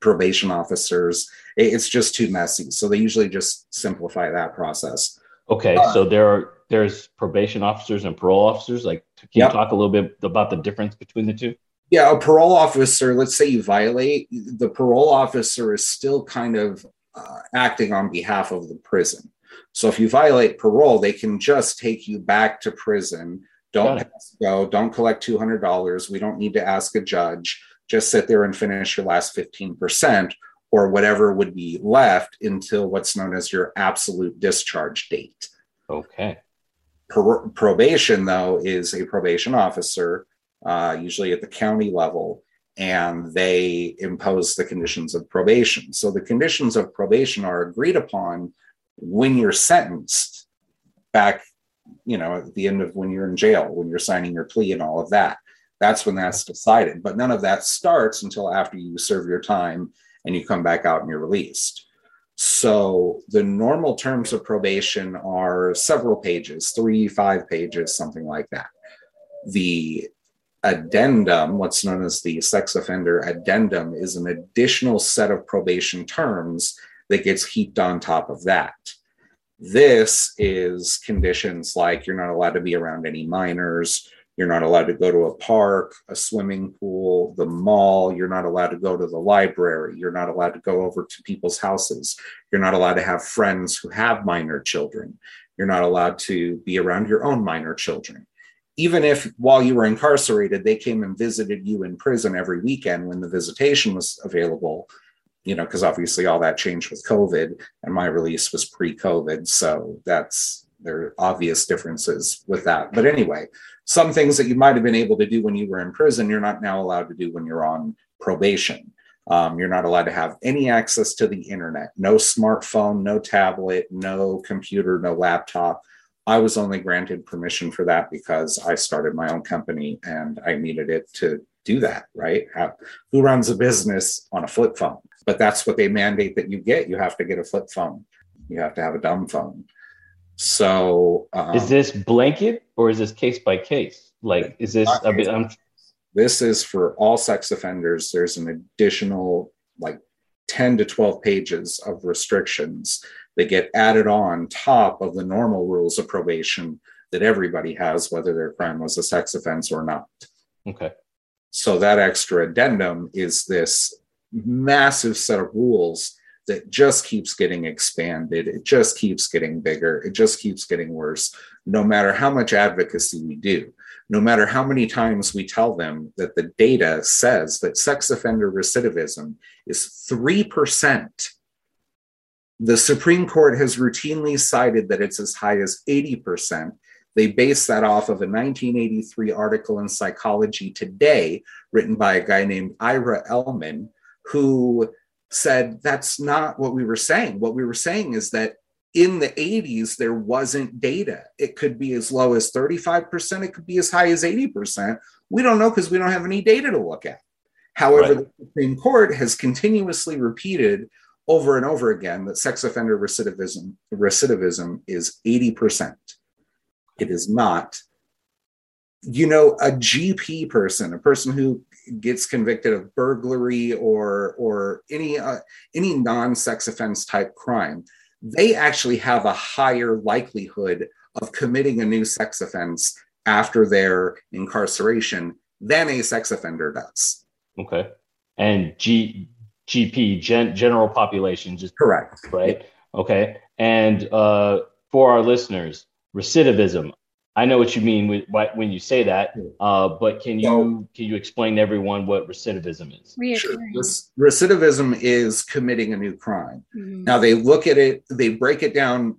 probation officers. It's just too messy. So they usually just simplify that process. Okay, uh, so there are there's probation officers and parole officers. Like, can yep. you talk a little bit about the difference between the two? Yeah, a parole officer. Let's say you violate, the parole officer is still kind of uh, acting on behalf of the prison. So if you violate parole, they can just take you back to prison. Don't go, don't collect $200. We don't need to ask a judge. Just sit there and finish your last 15% or whatever would be left until what's known as your absolute discharge date. Okay. Pro- probation, though, is a probation officer, uh, usually at the county level, and they impose the conditions of probation. So the conditions of probation are agreed upon when you're sentenced back, you know, at the end of when you're in jail, when you're signing your plea and all of that. That's when that's decided. But none of that starts until after you serve your time and you come back out and you're released. So the normal terms of probation are several pages, three, five pages, something like that. The addendum, what's known as the sex offender addendum, is an additional set of probation terms that gets heaped on top of that. This is conditions like you're not allowed to be around any minors, you're not allowed to go to a park, a swimming pool, the mall, you're not allowed to go to the library, you're not allowed to go over to people's houses, you're not allowed to have friends who have minor children, you're not allowed to be around your own minor children. even if while you were incarcerated, they came and visited you in prison every weekend when the visitation was available, you know, because obviously all that changed with COVID and my release was pre COVID. So that's, there are obvious differences with that. But anyway, some things that you might have been able to do when you were in prison, you're not now allowed to do when you're on probation. Um, you're not allowed to have any access to the internet, no smartphone, no tablet, no computer, no laptop I was only granted permission for that because I started my own company and I needed it to do that, right? Who runs a business on a flip phone? But that's what they mandate that you get. You have to get a flip phone. You have to have a dumb phone. So, um, is this blanket or is this case by case? Like, is this? I mean, I'm... This is for all sex offenders. There's an additional like 10 to 12 pages of restrictions that get added on top of the normal rules of probation that everybody has, whether their crime was a sex offense or not. Okay. So that extra addendum is this massive set of rules that just keeps getting expanded. It just keeps getting bigger. It just keeps getting worse, no matter how much advocacy we do, no matter how many times we tell them that the data says that sex offender recidivism is 3% the Supreme Court has routinely cited that it's as high as 80%. They base that off of a 1983 article in Psychology Today, written by a guy named Ira Edelman, who said that's not what we were saying. What we were saying is that in the 80s, there wasn't data. It could be as low as 35%, it could be as high as 80%. We don't know because we don't have any data to look at. However, right. the Supreme Court has continuously repeated over and over again that sex offender recidivism recidivism is 80%. It is not. You know, a GP person, a person who gets convicted of burglary or or any uh, any non-sex offense type crime, they actually have a higher likelihood of committing a new sex offense after their incarceration than a sex offender does. Okay. And G GP, gen, general population, just correct, right? Okay, and uh, for our listeners, recidivism. I know what you mean with, when you say that, uh, but can you so, can you explain to everyone what recidivism is? Sure. Recidivism is committing a new crime. Mm-hmm. Now they look at it, they break it down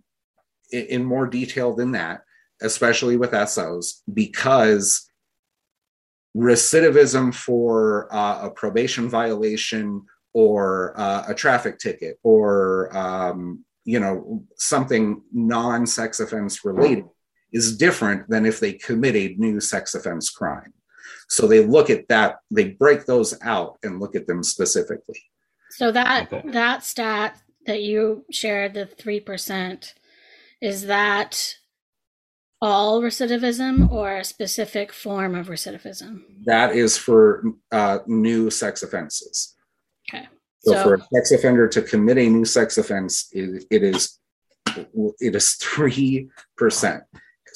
in, in more detail than that, especially with SOs, because recidivism for uh, a probation violation or uh, a traffic ticket or um, you know something non-sex offense related is different than if they commit a new sex offense crime so they look at that they break those out and look at them specifically so that okay. that stat that you shared the 3% is that all recidivism or a specific form of recidivism that is for uh, new sex offenses Okay. So, so, for a sex offender to commit a new sex offense, it, it is it is three percent.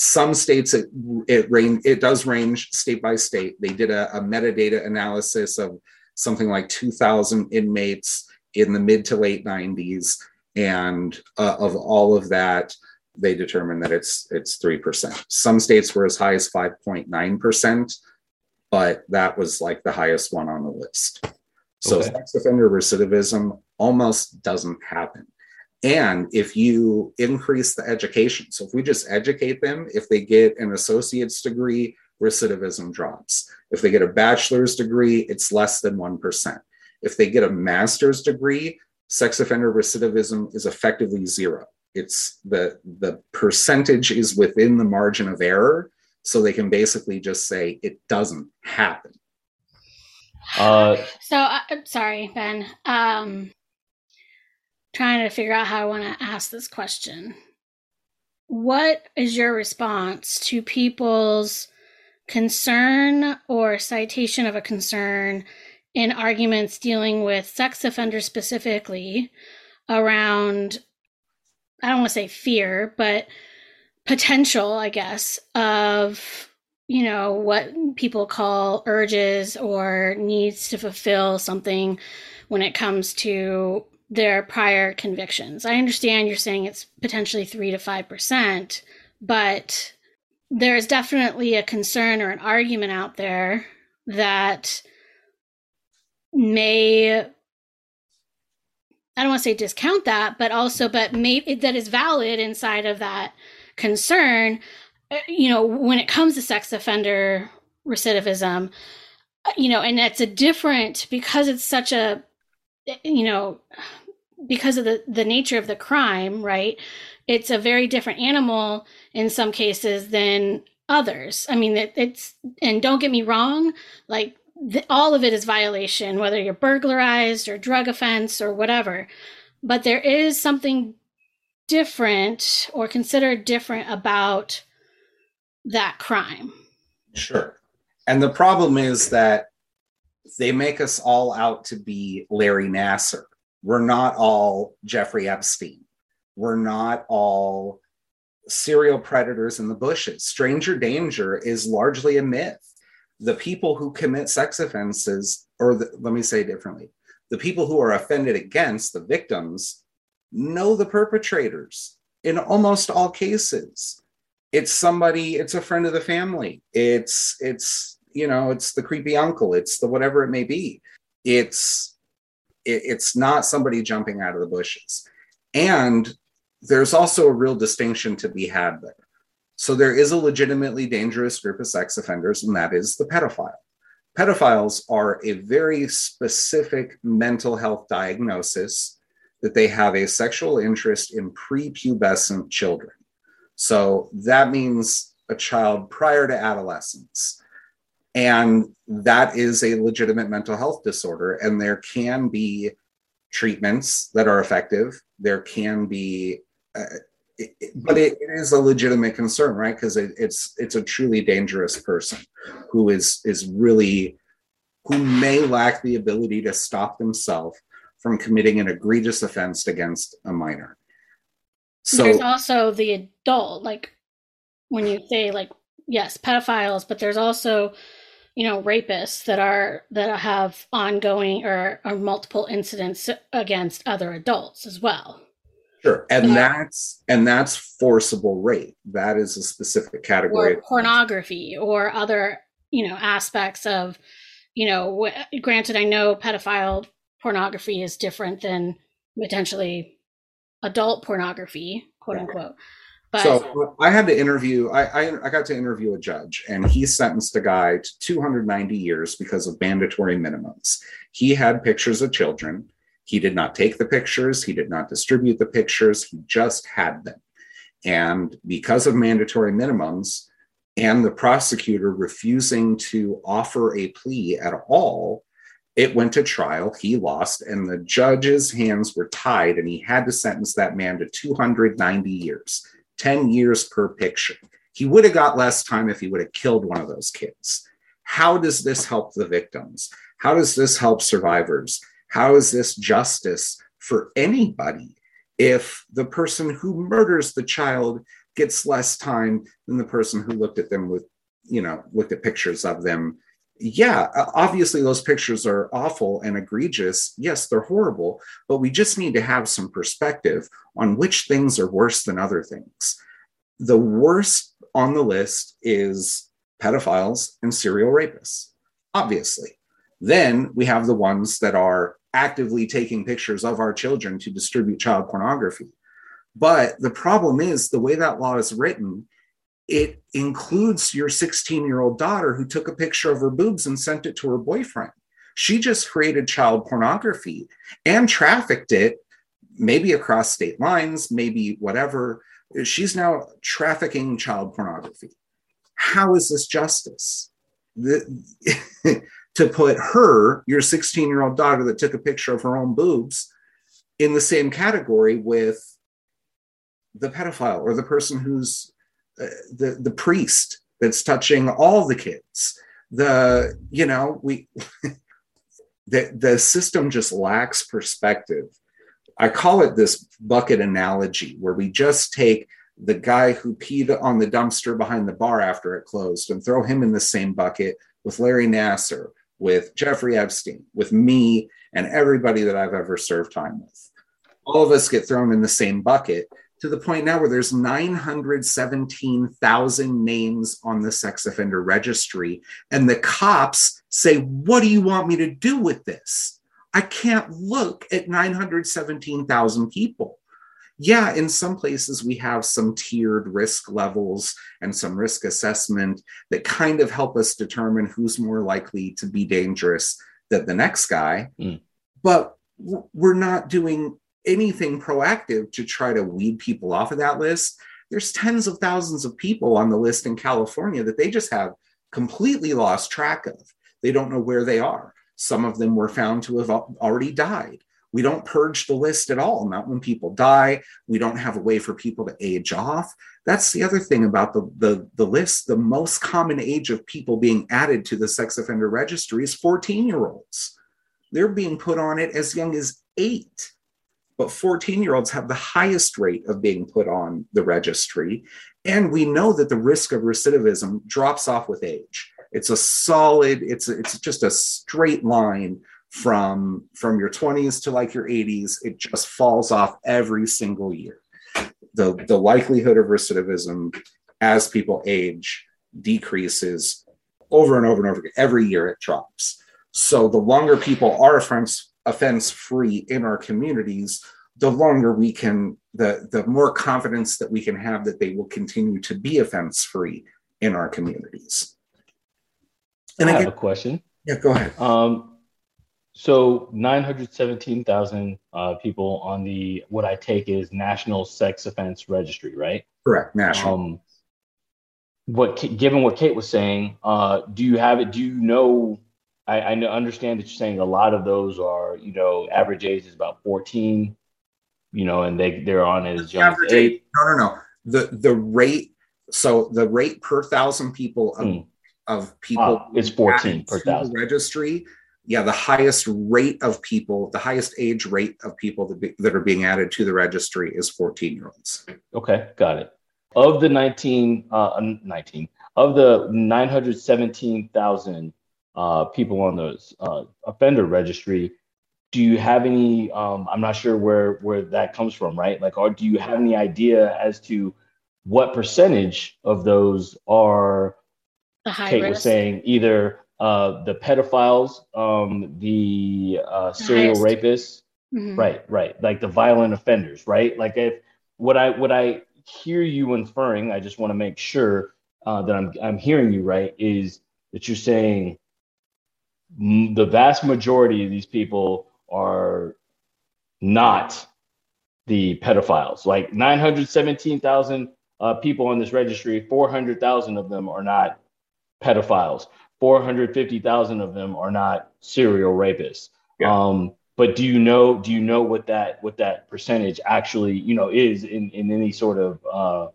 Some states it it range it does range state by state. They did a, a metadata analysis of something like two thousand inmates in the mid to late nineties, and uh, of all of that, they determined that it's it's three percent. Some states were as high as five point nine percent, but that was like the highest one on the list. So okay. sex offender recidivism almost doesn't happen. And if you increase the education, so if we just educate them, if they get an associate's degree, recidivism drops. If they get a bachelor's degree, it's less than 1%. If they get a master's degree, sex offender recidivism is effectively zero. It's the, the percentage is within the margin of error. So they can basically just say it doesn't happen. Uh, so uh, sorry, Ben. Um, trying to figure out how I want to ask this question. What is your response to people's concern or citation of a concern in arguments dealing with sex offenders specifically around, I don't want to say fear, but potential, I guess, of you know, what people call urges or needs to fulfill something when it comes to their prior convictions. I understand you're saying it's potentially 3 to 5%, but there's definitely a concern or an argument out there that may I don't want to say discount that, but also, but maybe that is valid inside of that concern. Uh, you know, when it comes to sex offender recidivism, uh, you know, and it's a different because it's such a, you know, because of the the nature of the crime, right? It's a very different animal in some cases than others. I mean, it, it's and don't get me wrong, like the, all of it is violation, whether you're burglarized or drug offense or whatever. But there is something different or considered different about that crime. Sure. And the problem is that they make us all out to be Larry Nassar. We're not all Jeffrey Epstein. We're not all serial predators in the bushes. Stranger danger is largely a myth the people who commit sex offenses, or the, let me say differently, the people who are offended against the victims know the perpetrators in almost all cases. It's somebody, it's a friend of the family. It's, it's, you know, it's the creepy uncle. It's the whatever it may be. It's, it, it's not somebody jumping out of the bushes. And there's also a real distinction to be had there. So there is a legitimately dangerous group of sex offenders, and that is the pedophile. Pedophiles are a very specific mental health diagnosis that they have a sexual interest in prepubescent children. So that means a child prior to adolescence. And that is a legitimate mental health disorder. And there can be treatments that are effective. There can be uh, but it, it is a legitimate concern, right? Because it, it's it's a truly dangerous person who is is really who may lack the ability to stop themselves from committing an egregious offense against a minor. So there's also the adult, like when you say like yes, pedophiles, but there's also you know rapists that are that have ongoing or, or multiple incidents against other adults as well Sure. And yeah. that's and that's forcible rape. That is a specific category. Or pornography or other, you know, aspects of, you know, granted I know pedophile pornography is different than potentially adult pornography, quote unquote. But so I had to interview. I, I, I got to interview a judge, and he sentenced a guy to 290 years because of mandatory minimums. He had pictures of children. He did not take the pictures, he did not distribute the pictures, he just had them. And because of mandatory minimums and the prosecutor refusing to offer a plea at all, it went to trial. He lost, and the judge's hands were tied, and he had to sentence that man to 290 years, 10 years per picture. He would have got less time if he would have killed one of those kids. How does this help the victims? How does this help survivors? How is this justice for anybody if the person who murders the child gets less time than the person who looked at them with, you know, looked at pictures of them? Yeah, obviously those pictures are awful and egregious. Yes, they're horrible, but we just need to have some perspective on which things are worse than other things. The worst on the list is pedophiles and serial rapists, obviously. Then we have the ones that are actively taking pictures of our children to distribute child pornography. But the problem is the way that law is written, it includes your 16 year old daughter who took a picture of her boobs and sent it to her boyfriend. She just created child pornography and trafficked it, maybe across state lines, maybe whatever. She's now trafficking child pornography. How is this justice? The, to put her, your 16 year old daughter that took a picture of her own boobs, in the same category with the pedophile or the person who's Uh, the, the priest that's touching all the kids. The, you know, we, the, the system just lacks perspective. I call it this bucket analogy where we just take the guy who peed on the dumpster behind the bar after it closed and throw him in the same bucket with Larry Nassar with Jeffrey Epstein, with me, and everybody that I've ever served time with. All of us get thrown in the same bucket to the point now where there's 917,000 names on the sex offender registry. And the cops say, What do you want me to do with this? I can't look at 917,000 people. Yeah, in some places we have some tiered risk levels and some risk assessment that kind of help us determine who's more likely to be dangerous than the next guy. Mm. But we're not doing anything proactive to try to weed people off of that list. There's tens of thousands of people on the list in California that they just have completely lost track of. They don't know where they are. Some of them were found to have already died. We don't purge the list at all. Not when people die. We don't have a way for people to age off. That's the other thing about the, the, the list. The most common age of people being added to the sex offender registry is 14 year olds. They're being put on it as young as eight but 14 year olds have the highest rate of being put on the registry. And we know that the risk of recidivism drops off with age. It's a solid, it's, it's just a straight line from, from your 20s to like your 80s. It just falls off every single year. The, the likelihood of recidivism as people age decreases over and over and over again. Every year it drops. So the longer people are offense offense free in our communities, the longer we can, the, the more confidence that we can have that they will continue to be offense free in our communities. And I have a question. Yeah, go ahead. Um, so 917,000 uh, people on the what I take is National Sex Offense Registry, right? Correct, national. Um, what given what Kate was saying, uh, do you have it? Do you know I, I understand that you're saying a lot of those are, you know, average age is about 14, you know, and they they're on as young as eight. No, no, no. The the rate. So the rate per thousand people of, mm. of people is 14 per thousand registry. Yeah, the highest rate of people, the highest age rate of people that, be, that are being added to the registry is 14 year olds. Okay, got it. Of the 19, uh, 19 of the 917,000 uh, people on the uh, offender registry, do you have any? Um, I'm not sure where where that comes from, right? Like, or do you have any idea as to what percentage of those are? The Kate risk. was saying either uh, the pedophiles, um, the uh, serial the rapists, mm-hmm. right, right, like the violent offenders, right? Like if what I what I hear you inferring, I just want to make sure uh, that I'm I'm hearing you right, is that you're saying the vast majority of these people are not the pedophiles. Like 917,000 uh, people on this registry, 400,000 of them are not pedophiles. 450,000 of them are not serial rapists. Yeah. Um, but do you know do you know what that what that percentage actually you know is in in any sort of uh,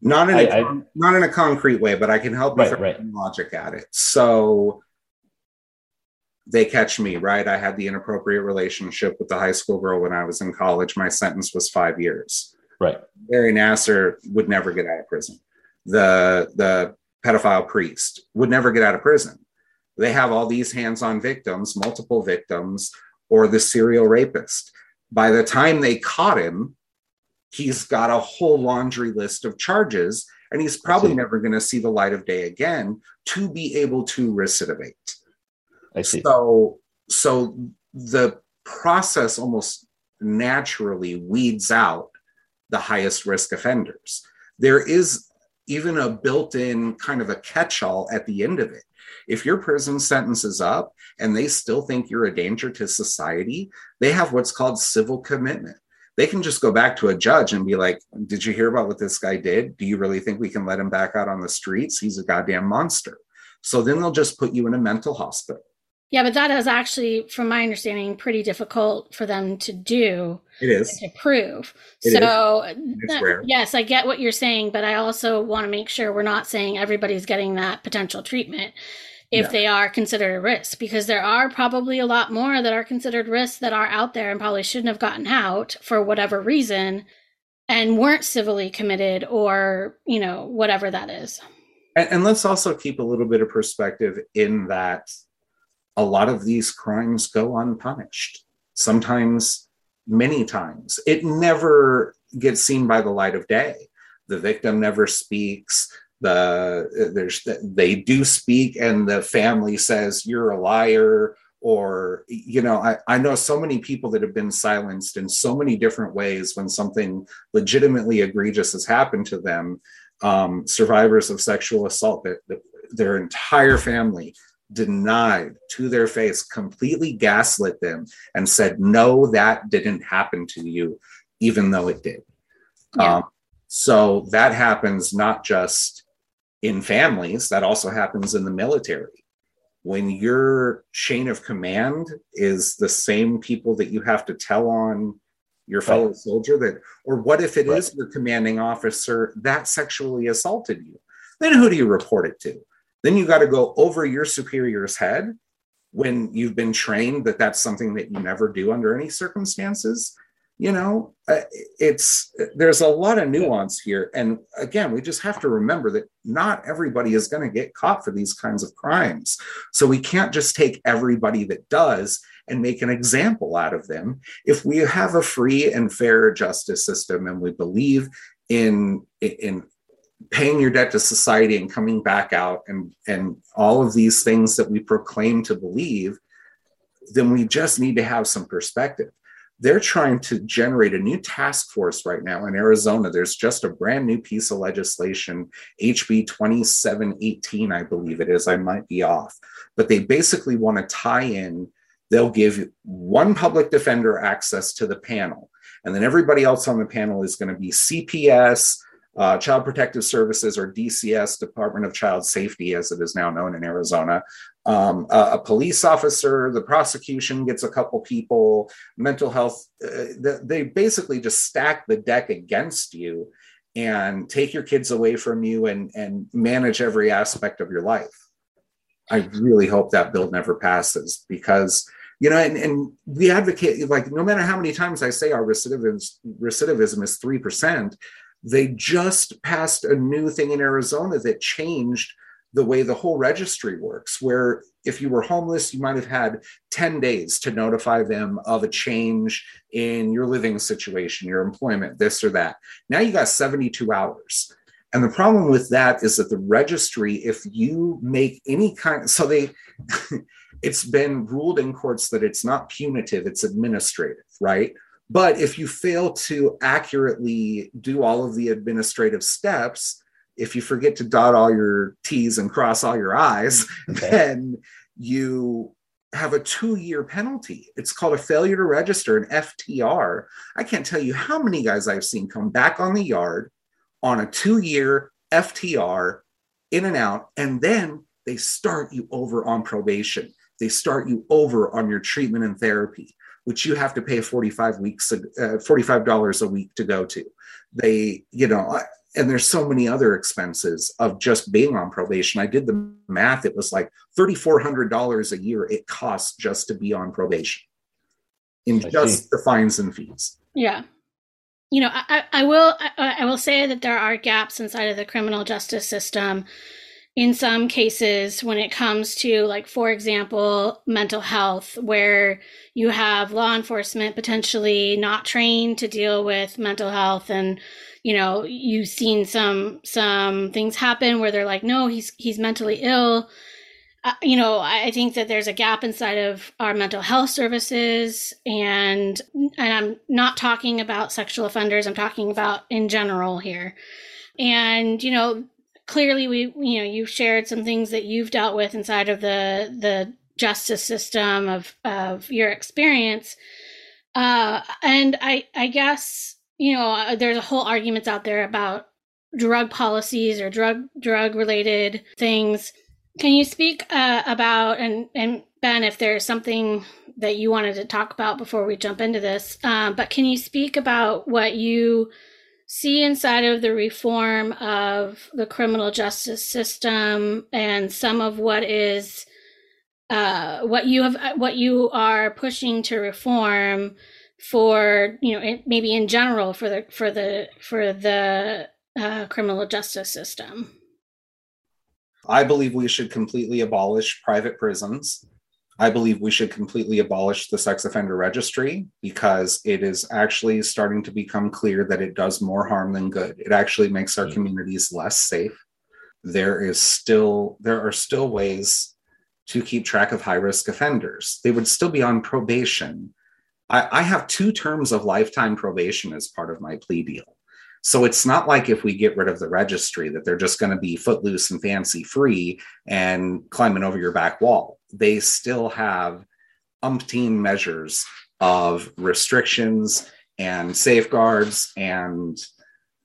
not in I, a, I, not in a concrete way, but I can help you right, right. logic at it. So they catch me, right? I had the inappropriate relationship with the high school girl when I was in college. My sentence was five years. Right. Larry Nassar would never get out of prison. The the pedophile priest would never get out of prison. They have all these hands-on victims, multiple victims, or the serial rapist. By the time they caught him, he's got a whole laundry list of charges, and he's probably never going to see the light of day again to be able to recidivate. I see. So, so the process almost naturally weeds out the highest risk offenders. There is even a built in kind of a catch all at the end of it. If your prison sentence is up and they still think you're a danger to society, they have what's called civil commitment. They can just go back to a judge and be like, Did you hear about what this guy did? Do you really think we can let him back out on the streets? He's a goddamn monster. So then they'll just put you in a mental hospital. Yeah, but that is actually, from my understanding, pretty difficult for them to do. It is to prove. It so, uh, that, yes, I get what you're saying, but I also want to make sure we're not saying everybody's getting that potential treatment if yeah. they are considered a risk, because there are probably a lot more that are considered risks that are out there and probably shouldn't have gotten out for whatever reason and weren't civilly committed or, you know, whatever that is. and, and let's also keep a little bit of perspective in that a lot of these crimes go unpunished, sometimes many times. It never gets seen by the light of day. The victim never speaks. The there's they do speak, and the family says you're a liar or you know I, I know so many people that have been silenced in so many different ways when something legitimately egregious has happened to them um, survivors of sexual assault that, that their entire family denied to their face completely gaslit them and said no that didn't happen to you even though it did yeah. um, so that happens not just in families that also happens in the military when your chain of command is the same people that you have to tell on your fellow right. soldier that or what if it right. is your commanding officer that sexually assaulted you then who do you report it to then you got to go over your superior's head when you've been trained that that's something that you never do under any circumstances. You know uh, it's there's a lot of nuance here. And again we just have to remember that not everybody is going to get caught for these kinds of crimes. So we can't just take everybody that does and make an example out of them. If we have a free and fair justice system and we believe in in paying your debt to society and coming back out and and all of these things that we proclaim to believe then we just need to have some perspective they're trying to generate a new task force right now in Arizona. There's just a brand new piece of legislation, HB 2718, I believe it is. I might be off. But they basically want to tie in, they'll give one public defender access to the panel. And then everybody else on the panel is going to be CPS, uh, Child Protective Services or DCS, Department of Child Safety, as it is now known in Arizona. Um, a, a, police officer, the prosecution gets a couple people, mental health. Uh, they basically just stack the deck against you and take your kids away from you and, and manage every aspect of your life. I really hope that bill never passes because you know, and, and we advocate like no matter how many times I say our recidivism recidivism is three percent, they just passed a new thing in Arizona that changed the way the whole registry works, where if you were homeless, you might have had 10 days to notify them of a change in your living situation, your employment, this or that. Now you got 72 hours. And the problem with that is that the registry, if you make any kind, so they, it's been ruled in courts that it's not punitive, it's administrative, right? But if you fail to accurately do all of the administrative steps, if you forget to dot all your T's and cross all your I's, okay. then you have a two year penalty. It's called a failure to register, an FTR. I can't tell you how many guys I've seen come back on the yard on a two year FTR in and out, and then they start you over on probation. They start you over on your treatment and therapy which you have to pay 45 weeks, uh, $45 a week to go to. They, you know, and there's so many other expenses of just being on probation. I did the math. It was like $3,400 a year it costs just to be on probation in I just see. the fines and fees. Yeah. You know, I, I will I, I will say that there are gaps inside of the criminal justice system in some cases when it comes to like for example mental health where you have law enforcement potentially not trained to deal with mental health and you know you've seen some some things happen where they're like no he's he's mentally ill. Uh, you know i think that there's a gap inside of our mental health services and and i'm not talking about sexual offenders i'm talking about in general here. And you know clearly we you know you've shared some things that you've dealt with inside of the the justice system of of your experience. Uh and i i guess you know uh, there's a whole arguments out there about drug policies or drug drug related things. Can you speak uh, about and and ben if there's something that you wanted to talk about before we jump into this um, but can you speak about what you see inside of the reform of the criminal justice system and some of what is uh, what you have what you are pushing to reform for you know maybe in general for the for the for the uh, criminal justice system. I believe we should completely abolish private prisons I believe we should completely abolish the sex offender registry because it is actually starting to become clear that it does more harm than good. It actually makes our mm. communities less safe. There is still there are still ways to keep track of high risk offenders. They would still be on probation. I, I have two terms of lifetime probation as part of my plea deal. So it's not like if we get rid of the registry that they're just going to be footloose and fancy free and climbing over your back wall. They still have umpteen measures of restrictions and safeguards and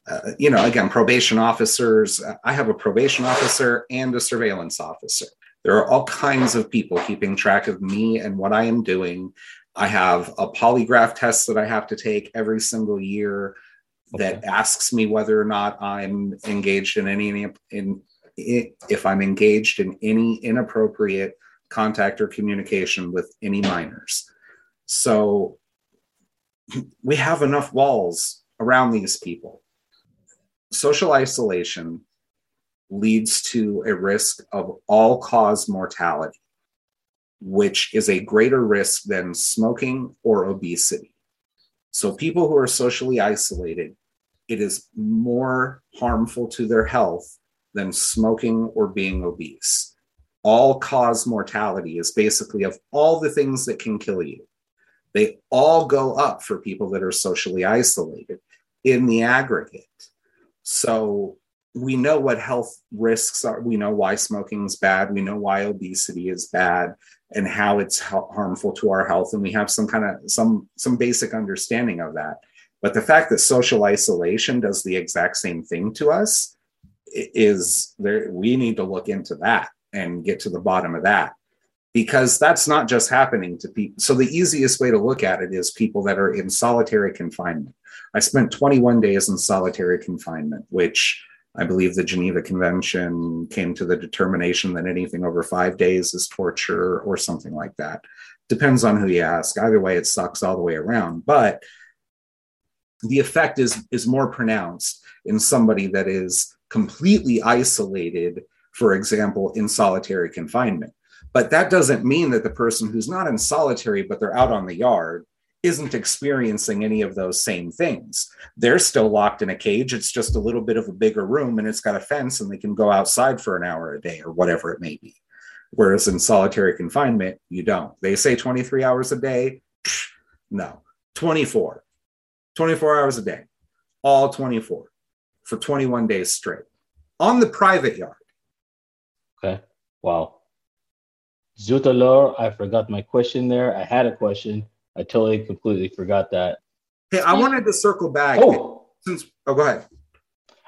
uh, you know again probation officers. I have a probation officer and a surveillance officer. There are all kinds of people keeping track of me and what i am doing. I have a polygraph test that i have to take every single year that okay. asks me whether or not I'm engaged in any in, in if I'm engaged in any inappropriate contact or communication with any minors. So we have enough walls around these people. Social isolation leads to a risk of all cause mortality, which is a greater risk than smoking or obesity. So people who are socially isolated it is more harmful to their health than smoking or being obese. All cause mortality is basically of all the things that can kill you. They all go up for people that are socially isolated in the aggregate. So we know what health risks are. We know why smoking is bad. We know why obesity is bad and how it's harmful to our health. And we have some kind of some some basic understanding of that. But the fact that social isolation does the exact same thing to us is there. We need to look into that and get to the bottom of that because that's not just happening to people. So the easiest way to look at it is people that are in solitary confinement. I spent 21 days in solitary confinement, which I believe the Geneva Convention came to the determination that anything over five days is torture or something like that. Depends on who you ask. Either way, it sucks all the way around. But the effect is is more pronounced in somebody that is completely isolated for example in solitary confinement. But that doesn't mean that the person who's not in solitary but they're out on the yard isn't experiencing any of those same things. They're still locked in a cage. It's just a little bit of a bigger room and it's got a fence and they can go outside for an hour a day or whatever it may be. Whereas in solitary confinement you don't. They say 23 hours a day? No. 24 24 hours a day, all 24 for 21 days straight on the private yard. Okay. Wow. Zutalor, I forgot my question there. I had a question. I totally completely forgot that. Hey, I wanted to circle back. Oh, since oh, go ahead.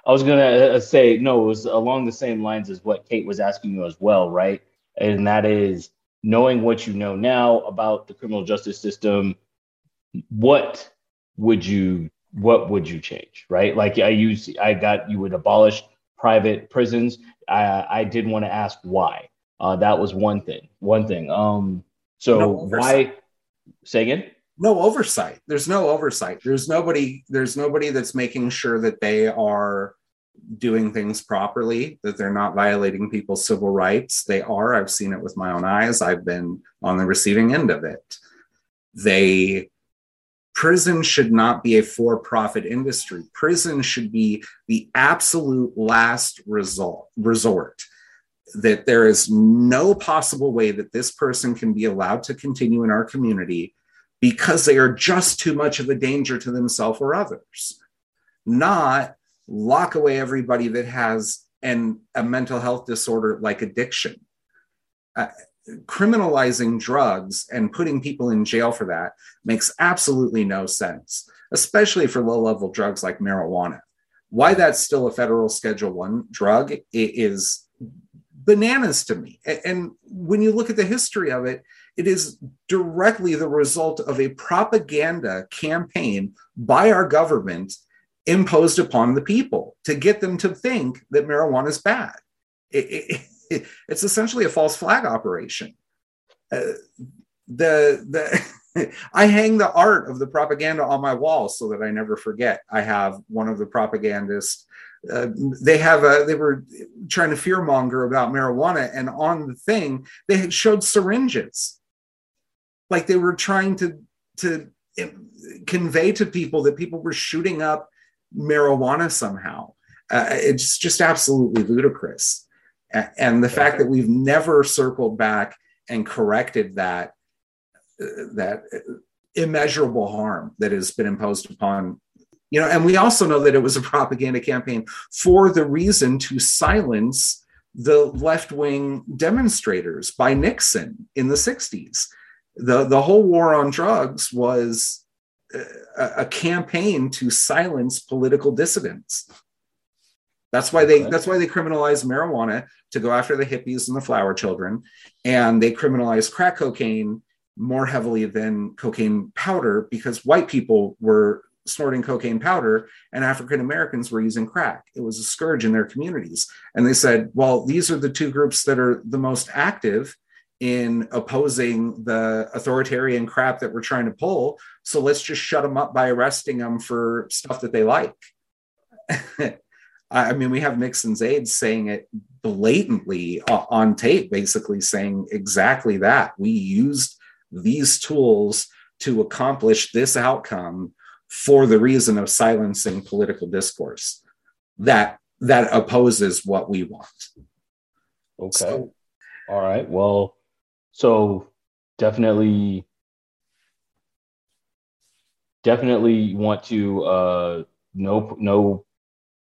I was gonna uh, say no. It was along the same lines as what Kate was asking you as well, right? And that is knowing what you know now about the criminal justice system. What would you what would you change right? Like i use i got you would abolish private prisons. I i did want to ask why. Uh, that was one thing one thing. Um so no why say again? No oversight. There's no oversight. There's nobody there's nobody that's making sure that they are doing things properly that they're not violating people's civil rights. They are. I've seen it with my own eyes. I've been on the receiving end of it. They prison should not be a for profit industry. Prison should be the absolute last result, resort. That there is no possible way that this person can be allowed to continue in our community because they are just too much of a danger to themselves or others. Not lock away everybody that has an, a mental health disorder like addiction. Uh, criminalizing drugs and putting people in jail for that makes absolutely no sense, especially for low level drugs like marijuana. Why that's still a federal Schedule One drug is bananas to me. And when you look at the history of it, it is directly the result of a propaganda campaign by our government imposed upon the people to get them to think that marijuana is bad. It, it, it's essentially a false flag operation. Uh, the the I hang the art of the propaganda on my wall so that I never forget. I have one of the propagandists. Uh, they have a they were trying to fearmonger about marijuana, and on the thing they had showed syringes like they were trying to to convey to people that people were shooting up marijuana somehow. Uh, it's just absolutely ludicrous. And the fact that we've never circled back and corrected that that immeasurable harm that has been imposed upon you know and we also know that it was a propaganda campaign for the reason to silence the left-wing demonstrators by Nixon in the 60s the the whole war on drugs was a, a campaign to silence political dissidents that's why they that's why they criminalized marijuana to go after the hippies and the flower children and they criminalized crack cocaine more heavily than cocaine powder because white people were snorting cocaine powder and African Americans were using crack. It was a scourge in their communities. And they said, well, these are the two groups that are the most active in opposing the authoritarian crap that we're trying to pull. So let's just shut them up by arresting them for stuff that they like. I mean, we have Nixon's aides saying it blatantly on tape, basically saying exactly that. We used these tools to accomplish this outcome for the reason of silencing political discourse that that opposes what we want. Okay. So, All right. Well, so definitely definitely want to uh no no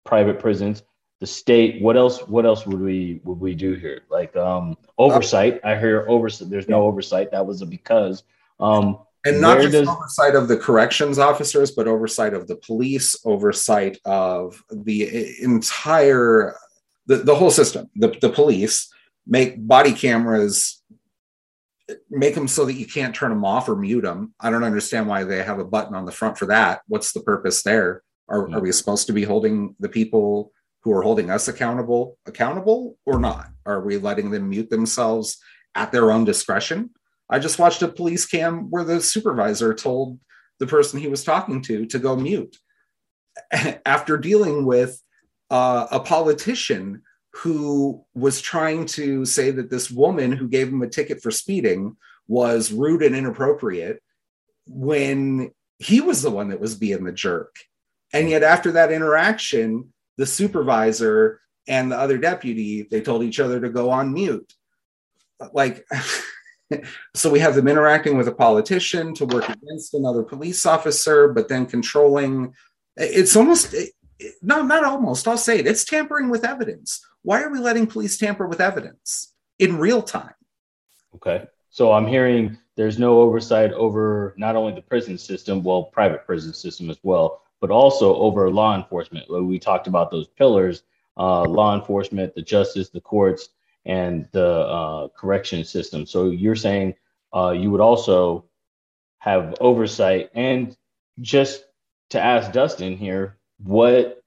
private prisons the state what else what else would we would we do here? Like um oversight. I hear oversight there's no oversight. That was a because um and not just does... oversight of the corrections officers but oversight of the police oversight of the entire the, the whole system. The, the police make body cameras make them so that you can't turn them off or mute them. I don't understand why they have a button on the front for that. What's the purpose there are, mm-hmm. are we supposed to be holding the people who are holding us accountable accountable or not? Are we letting them mute themselves at their own discretion? I just watched a police cam where the supervisor told the person he was talking to to go mute after dealing with uh, a politician who was trying to say that this woman who gave him a ticket for speeding was rude and inappropriate when he was the one that was being the jerk. And yet, after that interaction, the supervisor and the other deputy, they told each other to go on mute. Like, so we have them interacting with a politician to work against another police officer, but then controlling. It's almost, no, not almost, I'll say it, it's tampering with evidence. Why are we letting police tamper with evidence in real time? Okay. So I'm hearing there's no oversight over not only the prison system, well, private prison system as well, but also over law enforcement. We talked about those pillars uh, law enforcement, the justice, the courts, and the uh, correction system. So you're saying uh, you would also have oversight. And just to ask Dustin here, what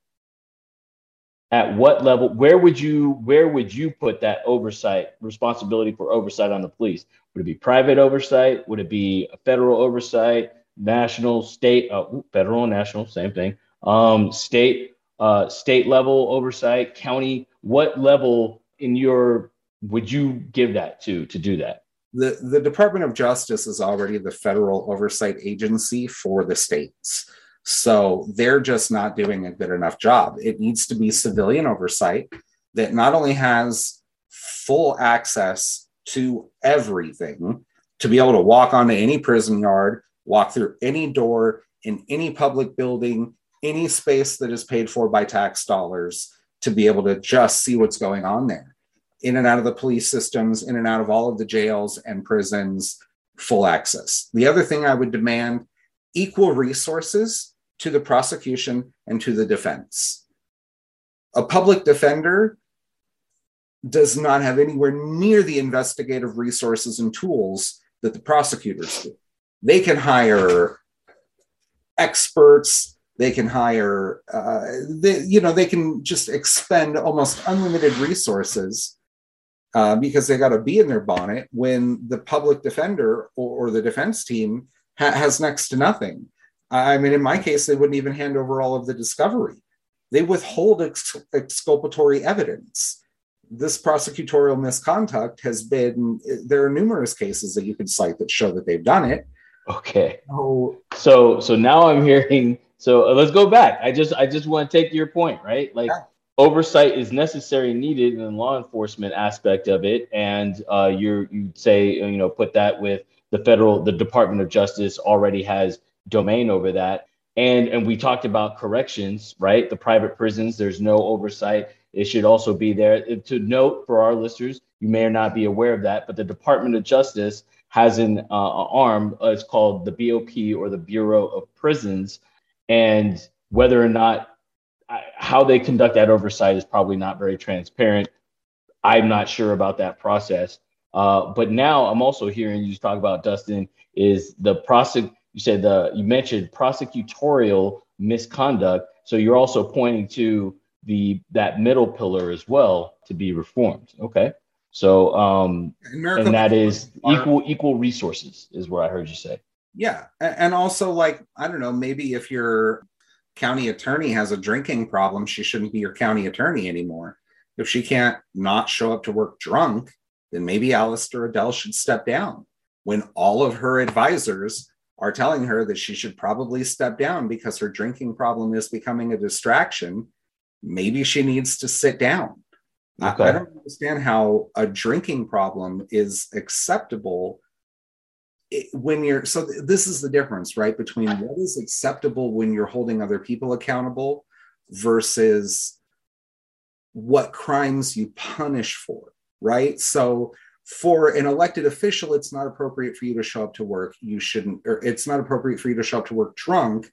at what level where would you where would you put that oversight responsibility for oversight on the police would it be private oversight would it be a federal oversight national, state, uh, federal, and national, same thing. Um, state, uh, state level oversight, county. What level in your would you give that to to do that? The the Department of Justice is already the federal oversight agency for the states. So they're just not doing a good enough job. It needs to be civilian oversight that not only has full access to everything, to be able to walk onto any prison yard, walk through any door in any public building, any space that is paid for by tax dollars to be able to just see what's going on there. In and out of the police systems, in and out of all of the jails and prisons, full access. The other thing I would demand equal resources to the prosecution and to the defense. A public defender does not have anywhere near the investigative resources and tools that the prosecutors do they can hire experts. They can hire uh, they, you know they can just expend almost unlimited resources uh, because they got to be in their bonnet when the public defender or, or the defense team ha- has next to nothing. I mean in my case they wouldn't even hand over all of the discovery. They withhold ex- exculpatory evidence. This prosecutorial misconduct has been there are numerous cases that you can cite that show that they've done it okay. Oh. So so now i'm hearing so uh, let's go back. I just i just want to take your point right? Like yeah. oversight is necessary needed in the law enforcement aspect of it. And uh you're you say you know put that with the federal the department of justice already has domain over that. And and we talked about corrections right? The private prisons there's no oversight. It should also be there. To note for our listeners, you may or not be aware of that, but the Department of Justice has an uh, arm. Uh, it's called the BOP or the Bureau of Prisons, and whether or not how they conduct that oversight is probably not very transparent. I'm not sure about that process. Uh, but now I'm also hearing you talk about Dustin is the prosec. You said the you mentioned prosecutorial misconduct. So you're also pointing to the that middle pillar as well to be reformed. Okay. So um America and that is equal equal resources is what I heard you say. Yeah. And also like I don't know, maybe if your county attorney has a drinking problem, she shouldn't be your county attorney anymore. If she can't not show up to work drunk, then maybe Allister Adel should step down when all of her advisors are telling her that she should probably step down because her drinking problem is becoming a distraction maybe she needs to sit down. Okay. I, I don't understand how a drinking problem is acceptable. When you're so th- this is the difference right between what is acceptable when you're holding other people accountable versus what crimes you punish for right? So for an elected official it's not appropriate for you to show up to work. You shouldn't or it's not appropriate for you to show up to work drunk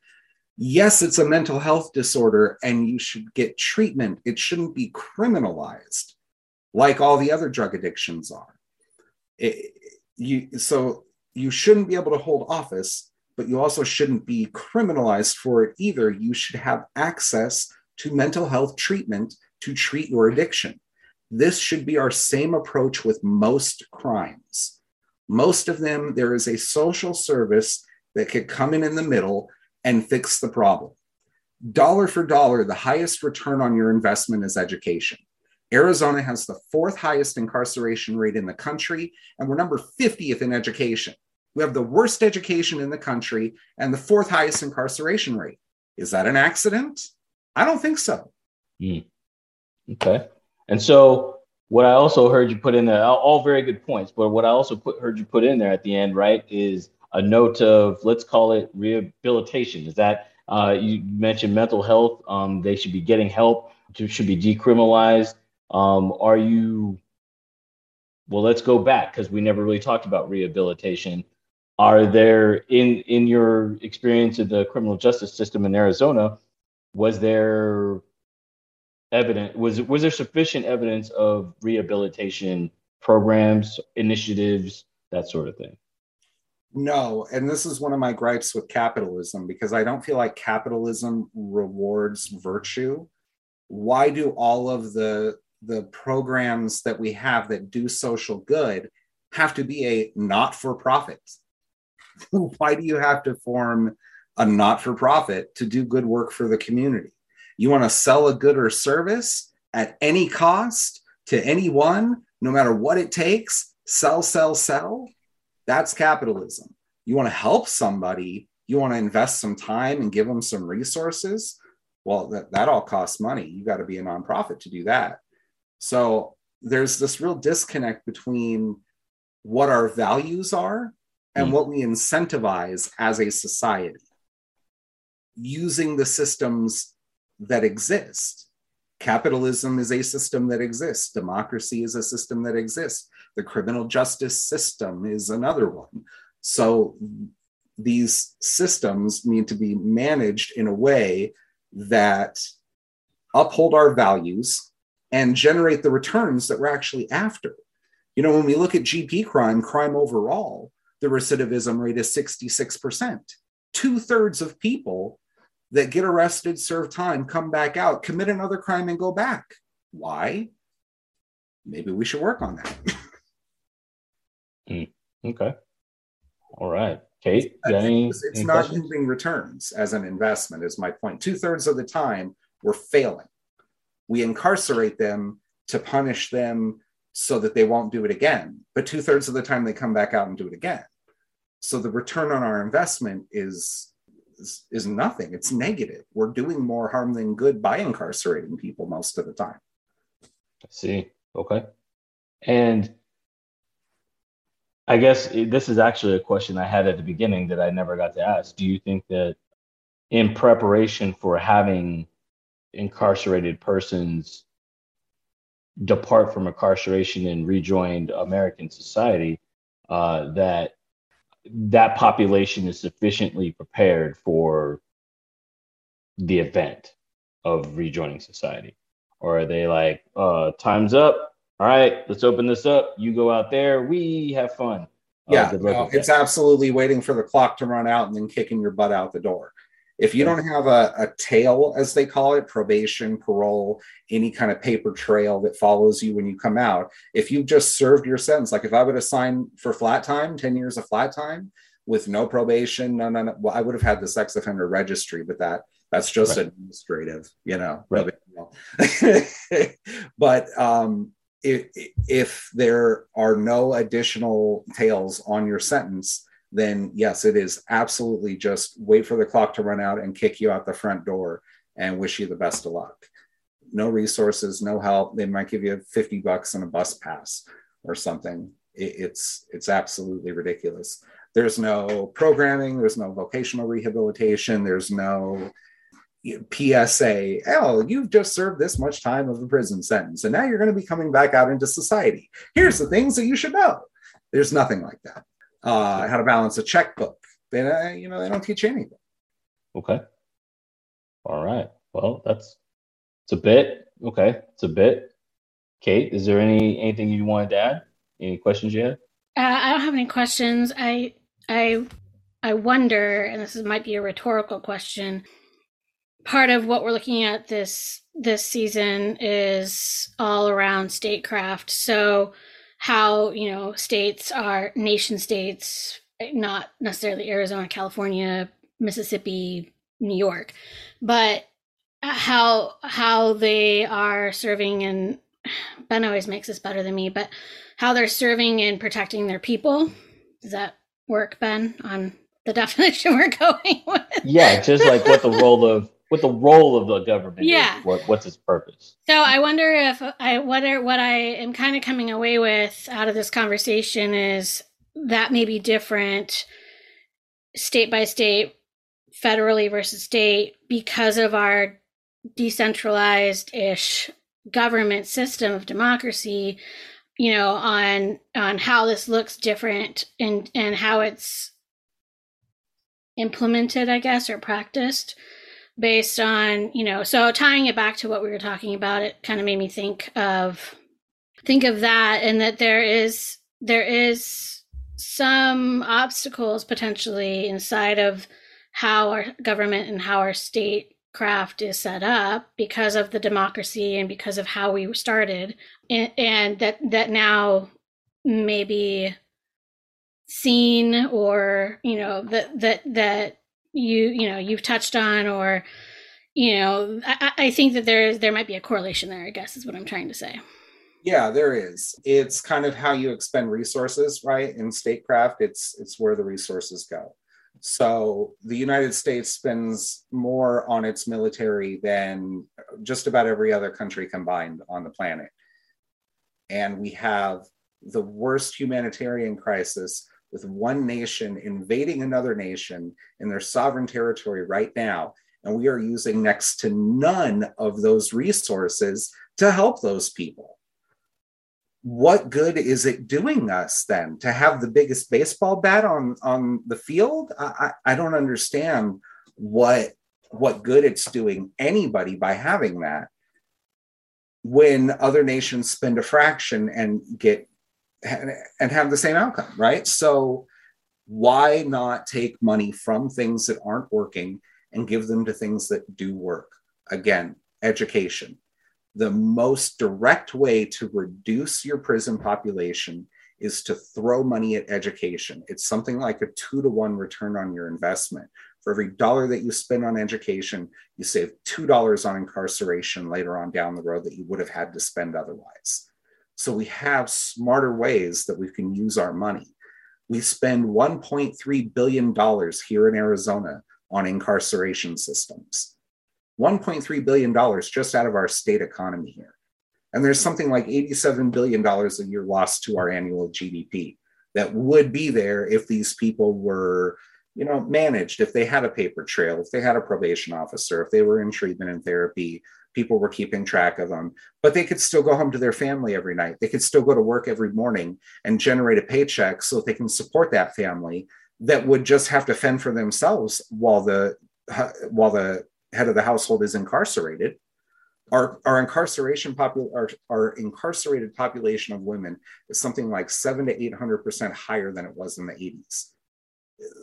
yes, it's a mental health disorder and you should get treatment. It shouldn't be criminalized like all the other drug addictions are. It, you, so you shouldn't be able to hold office, but you also shouldn't be criminalized for it either. You should have access to mental health treatment to treat your addiction. This should be our same approach with most crimes. Most of them, there is a social service that could come in in the middle and fix the problem. Dollar for dollar, the highest return on your investment is education. Arizona has the fourth highest incarceration rate in the country, and we're number 50th in education. We have the worst education in the country and the fourth highest incarceration rate. Is that an accident? I don't think so. Mm. Okay. And so, what I also heard you put in there, all very good points, but what I also put, heard you put in there at the end, right, is a note of let's call it rehabilitation. Is that uh, you mentioned mental health? Um, they should be getting help. Should be decriminalized. Um, are you? Well, let's go back because we never really talked about rehabilitation. Are there in in your experience of the criminal justice system in Arizona? Was there evidence? was was there sufficient evidence of rehabilitation programs, initiatives, that sort of thing? No, and this is one of my gripes with capitalism because I don't feel like capitalism rewards virtue. Why do all of the the programs that we have that do social good have to be a not for profit? Why do you have to form a not for profit to do good work for the community? You want to sell a good or service at any cost to anyone, no matter what it takes, sell, sell, sell that's capitalism. You want to help somebody, you want to invest some time and give them some resources. Well, that, that all costs money. You got to be a nonprofit to do that. So there's this real disconnect between what our values are and mm. what we incentivize as a society using the systems that exist. Capitalism is a system that exists. Democracy is a system that exists. The criminal justice system is another one. So these systems need to be managed in a way that uphold our values and generate the returns that we're actually after. You know, when we look at GP crime, crime overall, the recidivism rate is 66%. Two thirds of people that get arrested, serve time, come back out, commit another crime, and go back. Why? Maybe we should work on that. okay. All right. Kate, any, it's, it's not yielding returns as an investment, is my point. Two thirds of the time, we're failing. We incarcerate them to punish them so that they won't do it again. But two thirds of the time they come back out and do it again. So the return on our investment is, is, is nothing. It's negative. We're doing more harm than good by incarcerating people most of the time. I see. Okay. And I guess this is actually a question I had at the beginning that I never got to ask. Do you think that in preparation for having incarcerated persons depart from incarceration and rejoin American society, uh, that that population is sufficiently prepared for the event of rejoining society? Or are they like, uh, time's up? All right, let's open this up. You go out there, we have fun. Uh, yeah, no, it's absolutely waiting for the clock to run out and then kicking your butt out the door. If you don't have a, a tail, as they call it, probation, parole, any kind of paper trail that follows you when you come out, if you've just served your sentence, like if I would have signed for flat time, 10 years of flat time with no probation, no, no, no, well, I would have had the sex offender registry, but that that's just right. administrative, you know. Right. but um, if, if there are no additional tails on your sentence, then yes, it is absolutely just wait for the clock to run out and kick you out the front door and wish you the best of luck. No resources, no help. They might give you 50 bucks and a bus pass or something. it's it's absolutely ridiculous. There's no programming, there's no vocational rehabilitation, there's no PSA, oh, you've just served this much time of a prison sentence, and now you're going to be coming back out into society. Here's the things that you should know. There's nothing like that uh, how to balance a checkbook. They, uh, you know, they don't teach anything. Okay. All right. Well, that's it's a bit okay. It's a bit. Kate, is there any anything you wanted to add? Any questions you had? Uh, I don't have any questions. I I I wonder, and this is, might be a rhetorical question. Part of what we're looking at this this season is all around statecraft. So how you know states are nation states, not necessarily Arizona, California, Mississippi, New York, but how how they are serving and Ben always makes this better than me, but how they're serving and protecting their people. Does that work, Ben, on the definition we're going with? Yeah, just like what the role of what the role of the government yeah. Is, what, what's its purpose. So I wonder if I what are, what I am kind of coming away with out of this conversation is that may be different state by state, federally versus state because of our decentralized ish government system of democracy you know on on how this looks different and and how it's implemented i guess or practiced based on you know so tying it back to what we were talking about it kind of made me think of think of that and that there is there is some obstacles potentially inside of how our government and how our state craft is set up because of the democracy and because of how we started and, and that that now maybe seen or you know that that that you you know you've touched on or you know I, I think that there there might be a correlation there i guess is what i'm trying to say. Yeah there is. It's kind of how you expend resources right? In statecraft it's it's where the resources go. So the united states spends more on its military than just about every other country combined on the planet. And we have the worst humanitarian crisis with one nation invading another nation in their sovereign territory right now. And we are using next to none of those resources to help those people. What good is it doing us then to have the biggest baseball bat on, on the field? I, I don't understand what, what good it's doing anybody by having that when other nations spend a fraction and get and have the same outcome, right? So why not take money from things that aren't working and give them to things that do work? Again, education. The most direct way to reduce your prison population is to throw money at education. It's something like a two to one return on your investment For every dollar that you spend on education, you save $2 on incarceration later on down the road that you would have had to spend otherwise. So we have smarter ways that we can use our money. We spend $1.3 billion here in Arizona on incarceration systems. $1.3 billion just out of our state economy here. And there's something like $87 billion a year lost to our annual GDP that would be there if these people were, you know, managed, if they had a paper trail, if they had a probation officer, if they were in treatment and therapy, people were keeping track of them. But they could still go home to their family every night. They could still go to work every morning and generate a paycheck so they can support that family that would just have to fend for themselves while the while the head of the household is incarcerated. Our, our incarceration popul- our, our incarcerated population of women is something like seven to eight hundred percent higher than it was in the 80s.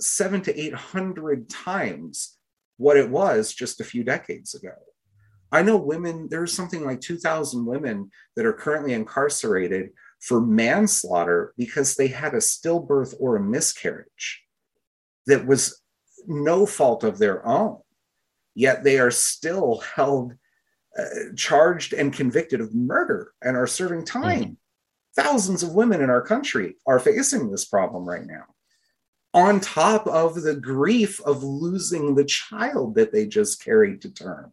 Seven to eight hundred times what it was just a few decades ago. I know women, there's something like 2,000 women that are currently incarcerated for manslaughter because they had a stillbirth or a miscarriage that was no fault of their own yet they are still held uh, charged and convicted of murder and are serving time. Mm-hmm. Thousands of women in our country are facing this problem right now. On top of the grief of losing the child that they just carried to term,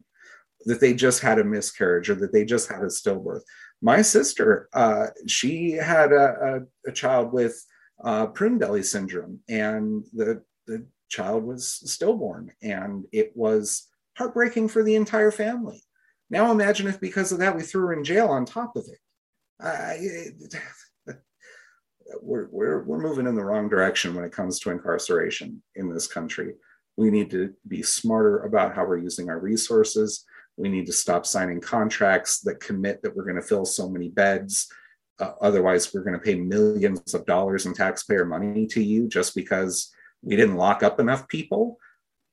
that they just had a miscarriage or that they just had a stillbirth. My sister, uh, she had a, a, a child with uh, prune belly syndrome, and the, the child was stillborn, and it was heartbreaking for the entire family. Now imagine if because of that we threw her in jail on top of it. We're, we're, we're moving in the wrong direction when it comes to incarceration in this country. We need to be smarter about how we're using our resources. We need to stop signing contracts that commit that we're going to fill so many beds. Uh, otherwise, we're going to pay millions of dollars in taxpayer money to you just because we didn't lock up enough people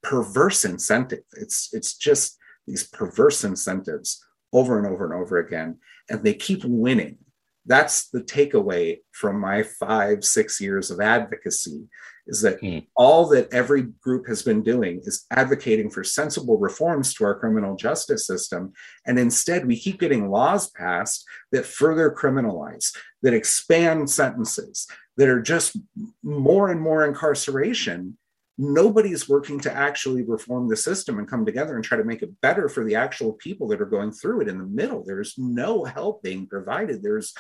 perverse incentive. It's it's just these perverse incentives over and over and over again, and they keep winning. That's the takeaway from my five, six years of advocacy is that mm. all that every group has been doing is advocating for sensible reforms to our criminal justice system. And instead, we keep getting laws passed that further criminalize, that expand sentences, that are just more and more incarceration nobody's working to actually reform the system and come together and try to make it better for the actual people that are going through it in the middle. There's no help being provided, there's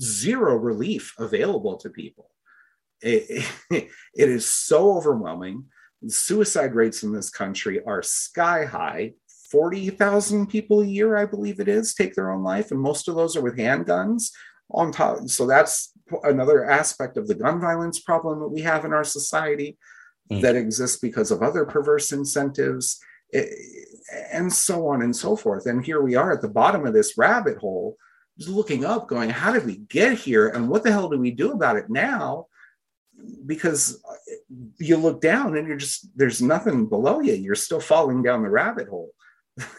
zero relief available to people. It, it is so overwhelming. Suicide rates in this country are sky high. 40,000 people a year, I believe it is, take their own life, and most of those are with handguns on top. So that's another aspect of the gun violence problem that we have in our society mm. that exists because of other perverse incentives, eh, and so on and so forth. And here we are at the bottom of this rabbit hole, just looking up, going, How did we get here? And what the hell do we do about it now? Because you look down and you're just, there's nothing below you. You're still falling down the rabbit hole.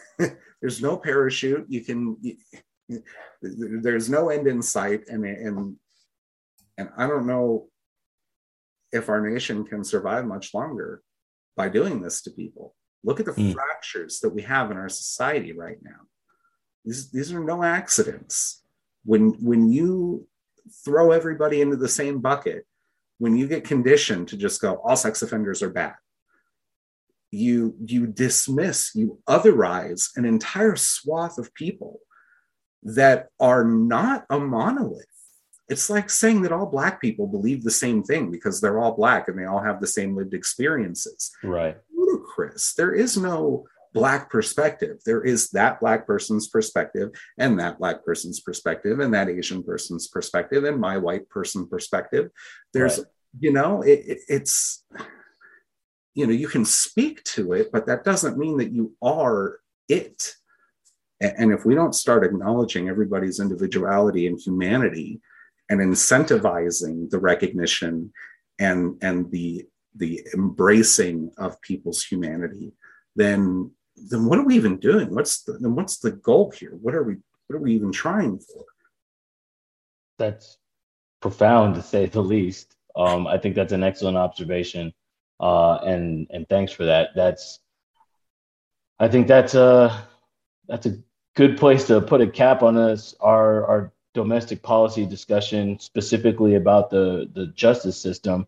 there's no parachute. You can, you, there's no end in sight. And, and, and I don't know if our nation can survive much longer by doing this to people. Look at the mm. fractures that we have in our society right now. These, these are no accidents. When, when you throw everybody into the same bucket, when you get conditioned to just go, all sex offenders are bad, you, you dismiss, you otherize an entire swath of people that are not a monolith it's like saying that all black people believe the same thing because they're all black and they all have the same lived experiences. Right. Ludicrous. There is no black perspective. There is that black person's perspective and that black person's perspective and that Asian person's perspective and my white person perspective. There's, right. You know, it, it, it's, you know, you can speak to it, but that doesn't mean that you are it. And if we don't start acknowledging everybody's individuality and humanity, and incentivizing the recognition and and the the embracing of people's humanity then then what are we even doing? What's the then what's the goal here? What are we what are we even trying for? That's profound to say the least um, i think that's an excellent observation uh, and and thanks for that. That's I think that's a that's a good place to put a cap on us our our domestic policy discussion specifically about the the justice system.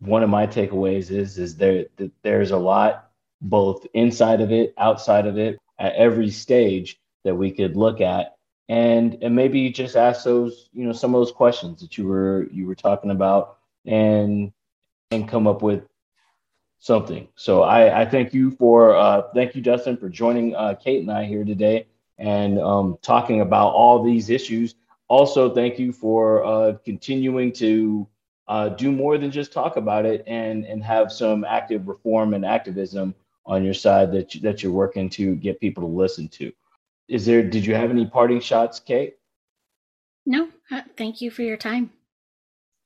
One of my takeaways is is there that there's a lot both inside of it, outside of it, at every stage that we could look at and and maybe just ask those you know some of those questions that you were you were talking about and and come up with something. So i i thank you for uh thank you dustin for joining uh kate and i here today and um talking about all these issues. Also thank you for uh continuing to uh do more than just talk about it and and have some active reform and activism on your side that you, that you're working to get people to listen to is there did you have any parting shots kate? No uh, thank you for your time.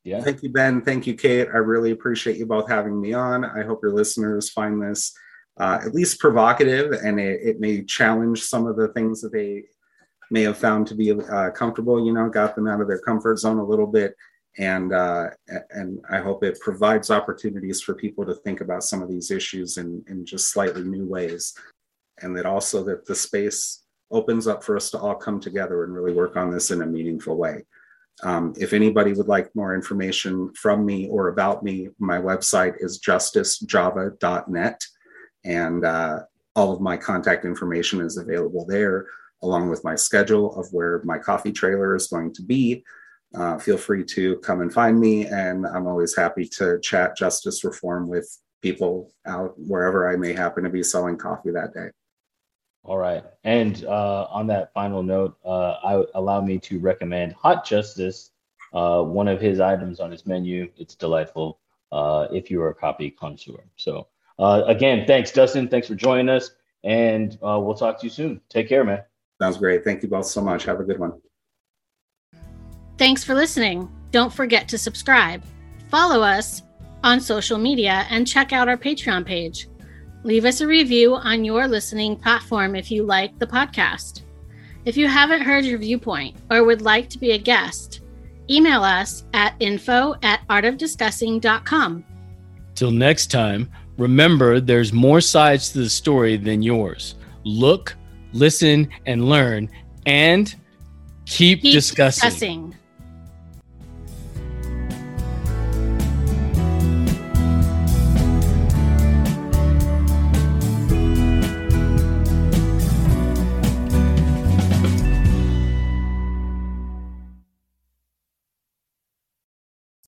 Yeah. Thank you ben. Thank you kate. I really appreciate you both having me on. I hope your listeners find this uh, at least provocative and it, it, may challenge some of the things that they may have found to be uh, comfortable you know got them out of their comfort zone a little bit. And uh, and i hope it provides opportunities for people to think about some of these issues in, in just slightly new ways. And that also that the space opens up for us to all come together and really work on this in a meaningful way. Um, if anybody would like more information from me or about me, my website is justicejava.net, and uh, all of my contact information is available there, along with my schedule of where my coffee trailer is going to be. Uh, feel free to come and find me, and I'm always happy to chat justice reform with people out wherever I may happen to be selling coffee that day. All right. And uh, on that final note, uh, I allow me to recommend Hot Justice, uh, one of his items on his menu. It's delightful uh, if you are a coffee connoisseur. So uh, again, thanks, Dustin. Thanks for joining us, and uh, we'll talk to you soon. Take care, man. Sounds great. Thank you both so much. Have a good one. Thanks for listening. Don't forget to subscribe, follow us on social media, and check out our Patreon page. Leave us a review on your listening platform if you like the podcast. If you haven't heard your viewpoint or would like to be a guest, email us at info at artofdiscussing.com. Till next time, remember there's more sides to the story than yours. Look, listen, and learn, and keep, keep discussing. discussing.